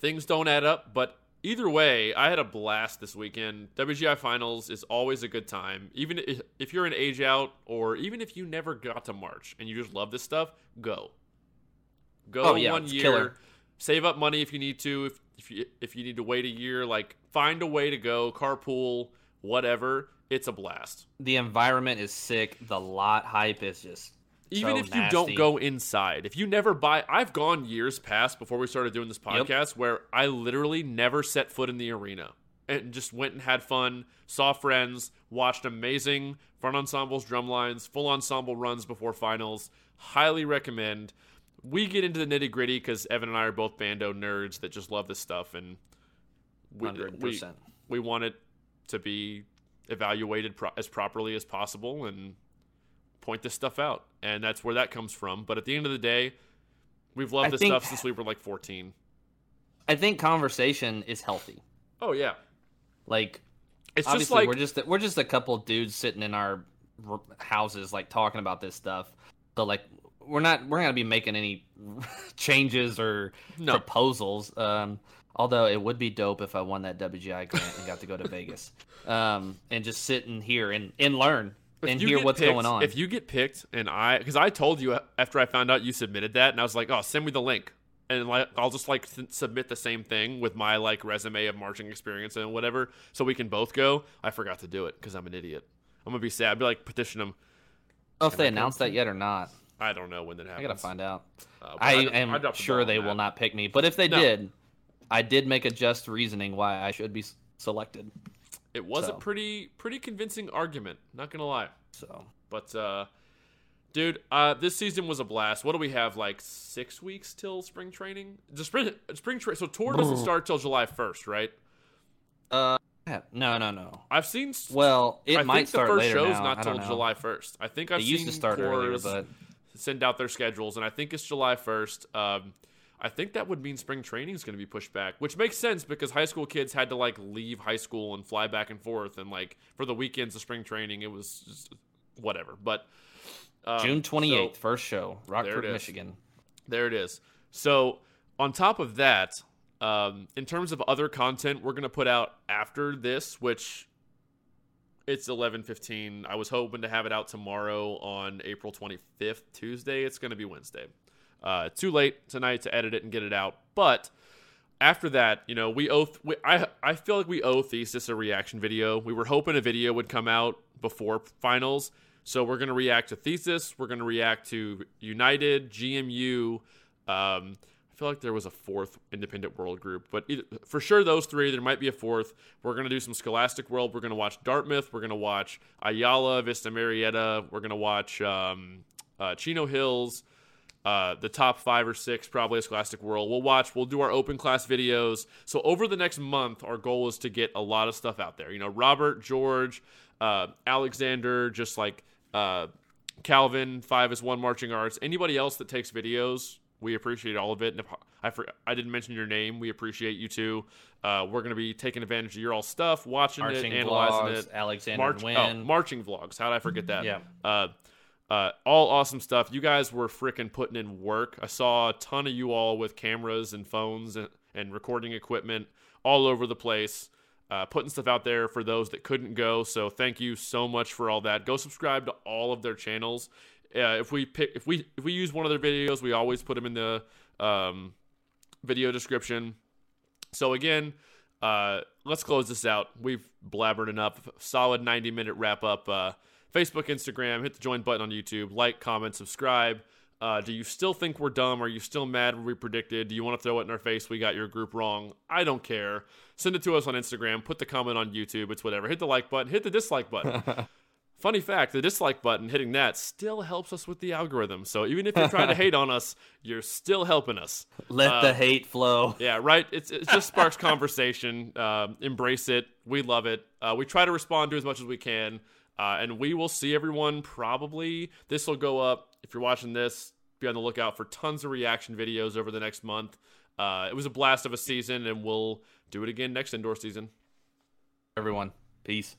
Things don't add up, but either way, I had a blast this weekend. WGI Finals is always a good time. Even if, if you're an age out or even if you never got to March and you just love this stuff, go. Go Oh, yeah, one year. killer. Save up money if you need to. If, if you if you need to wait a year, like find a way to go, carpool, whatever. It's a blast. The environment is sick. The lot hype is just even so if you don't go inside if you never buy i've gone years past before we started doing this Yep. podcast where i literally never set foot in the arena and just went and had fun saw friends watched amazing front ensembles drum lines full ensemble runs before finals highly recommend we get into the nitty gritty because evan and i are both bando nerds that just love this stuff and we, hundred we, percent. we want it to be evaluated pro- as properly as possible and point this stuff out and that's where that comes from but at the end of the day we've loved I this think- stuff since we were like 14 I think conversation is healthy. oh yeah Like it's just like we're just we're just a couple dudes sitting in our houses like talking about this stuff. So like we're not we're not gonna be making any [laughs] changes or No. proposals. Um, although it would be dope if I won that WGI grant and got to go to [laughs] Vegas, um, and just sit in here and and learn if and you hear get what's picked- going on. if you get picked and i because i told you after i found out you submitted that and i was like oh send me the link and like i'll just like s- submit the same thing with my like resume of marching experience and whatever so we can both go i forgot to do it because i'm an idiot i'm gonna be sad i'd be like petition them Oh, if they I announced that yet or not. i don't know when that happens I gotta find out. Uh, I, I am dropped the sure they that. will not pick me, but if they No. did, I did make a just reasoning why I should be selected. It was So. a pretty pretty convincing argument, not gonna lie. So But uh dude, uh this season was a blast. What do we have like 6 weeks till spring training? The spring spring tra- so tour doesn't start till July 1st, right? Uh, no, no, no. I've seen Well, it I might think the start first later show's now. not till. July 1st. I think I've It used seen to start earlier, but send out their schedules and I think it's July 1st. Um I think that would mean spring training is going to be pushed back, which makes sense because high school kids had to like leave high school and fly back and forth, and like for the weekends of spring training, it was just whatever. But um, June so- twenty eighth, first show, Rockford, is. Michigan. there it is. So on top of that, um, in terms of other content, we're gonna put out after this, which it's eleven fifteen. I was hoping to have it out tomorrow on April twenty fifth, Tuesday. It's gonna be Wednesday. Uh, too late tonight to edit it and get it out, but after that, you know, we owe. We, I I feel like we owe Thesis a reaction video. We were hoping a video would come out before finals, so we're gonna react to Thesis. We're gonna react to United, GMU. Um, I feel like there was a fourth independent world group, but either, for sure those three. There might be a fourth. We're gonna do some Scholastic World. We're gonna watch Dartmouth. We're gonna watch Ayala, Vista Murrieta. We're gonna watch um, uh, Chino Hills uh, the top five or six, probably a Scholastic World. We'll watch, we'll do our open class videos. So over the next month, our goal is to get a lot of stuff out there. You know, Robert, George, uh, Alexander, just like uh, Calvin, Five is One Marching Arts, anybody else that takes videos, we appreciate all of it. And if I, for, I didn't mention your name, we appreciate you too. Uh, we're going to be taking advantage of your all stuff, watching Marching it, analyzing vlogs, it. Alexander March, oh, marching vlogs. How did I forget that? Yeah. Uh, uh, all awesome stuff. You guys were freaking putting in work. I saw a ton of you all with cameras and phones and, and recording equipment all over the place, uh, putting stuff out there for those that couldn't go. So thank you so much for all that. Go subscribe to all of their channels. Uh, if we pick, if we if we use one of their videos, we always put them in the um, video description. So again, uh, let's close this out. We've blabbered enough. Solid 90 minute wrap up. Uh, Facebook, Instagram, hit the join button on YouTube, like, comment, subscribe. Uh, do you still think we're dumb? Are you still mad when we predicted? Do you want to throw it in our face? We got your group wrong. I don't care. Send it to us on Instagram. Put the comment on YouTube. It's whatever. Hit the like button. Hit the dislike button. [laughs] Funny fact, the dislike button, hitting that still helps us with the algorithm. So even if you're trying to [laughs] hate on us, you're still helping us. Let Uh, the hate flow. Yeah, right. It's it just [laughs] sparks conversation. Um, embrace it. We love it. Uh, we try to respond to as much as we can, uh, and we will see everyone. Probably this will go up if you're watching this. Be on the lookout for tons of reaction videos over the next month. Uh, it was a blast of a season, and we'll do it again next indoor season. Everyone, peace.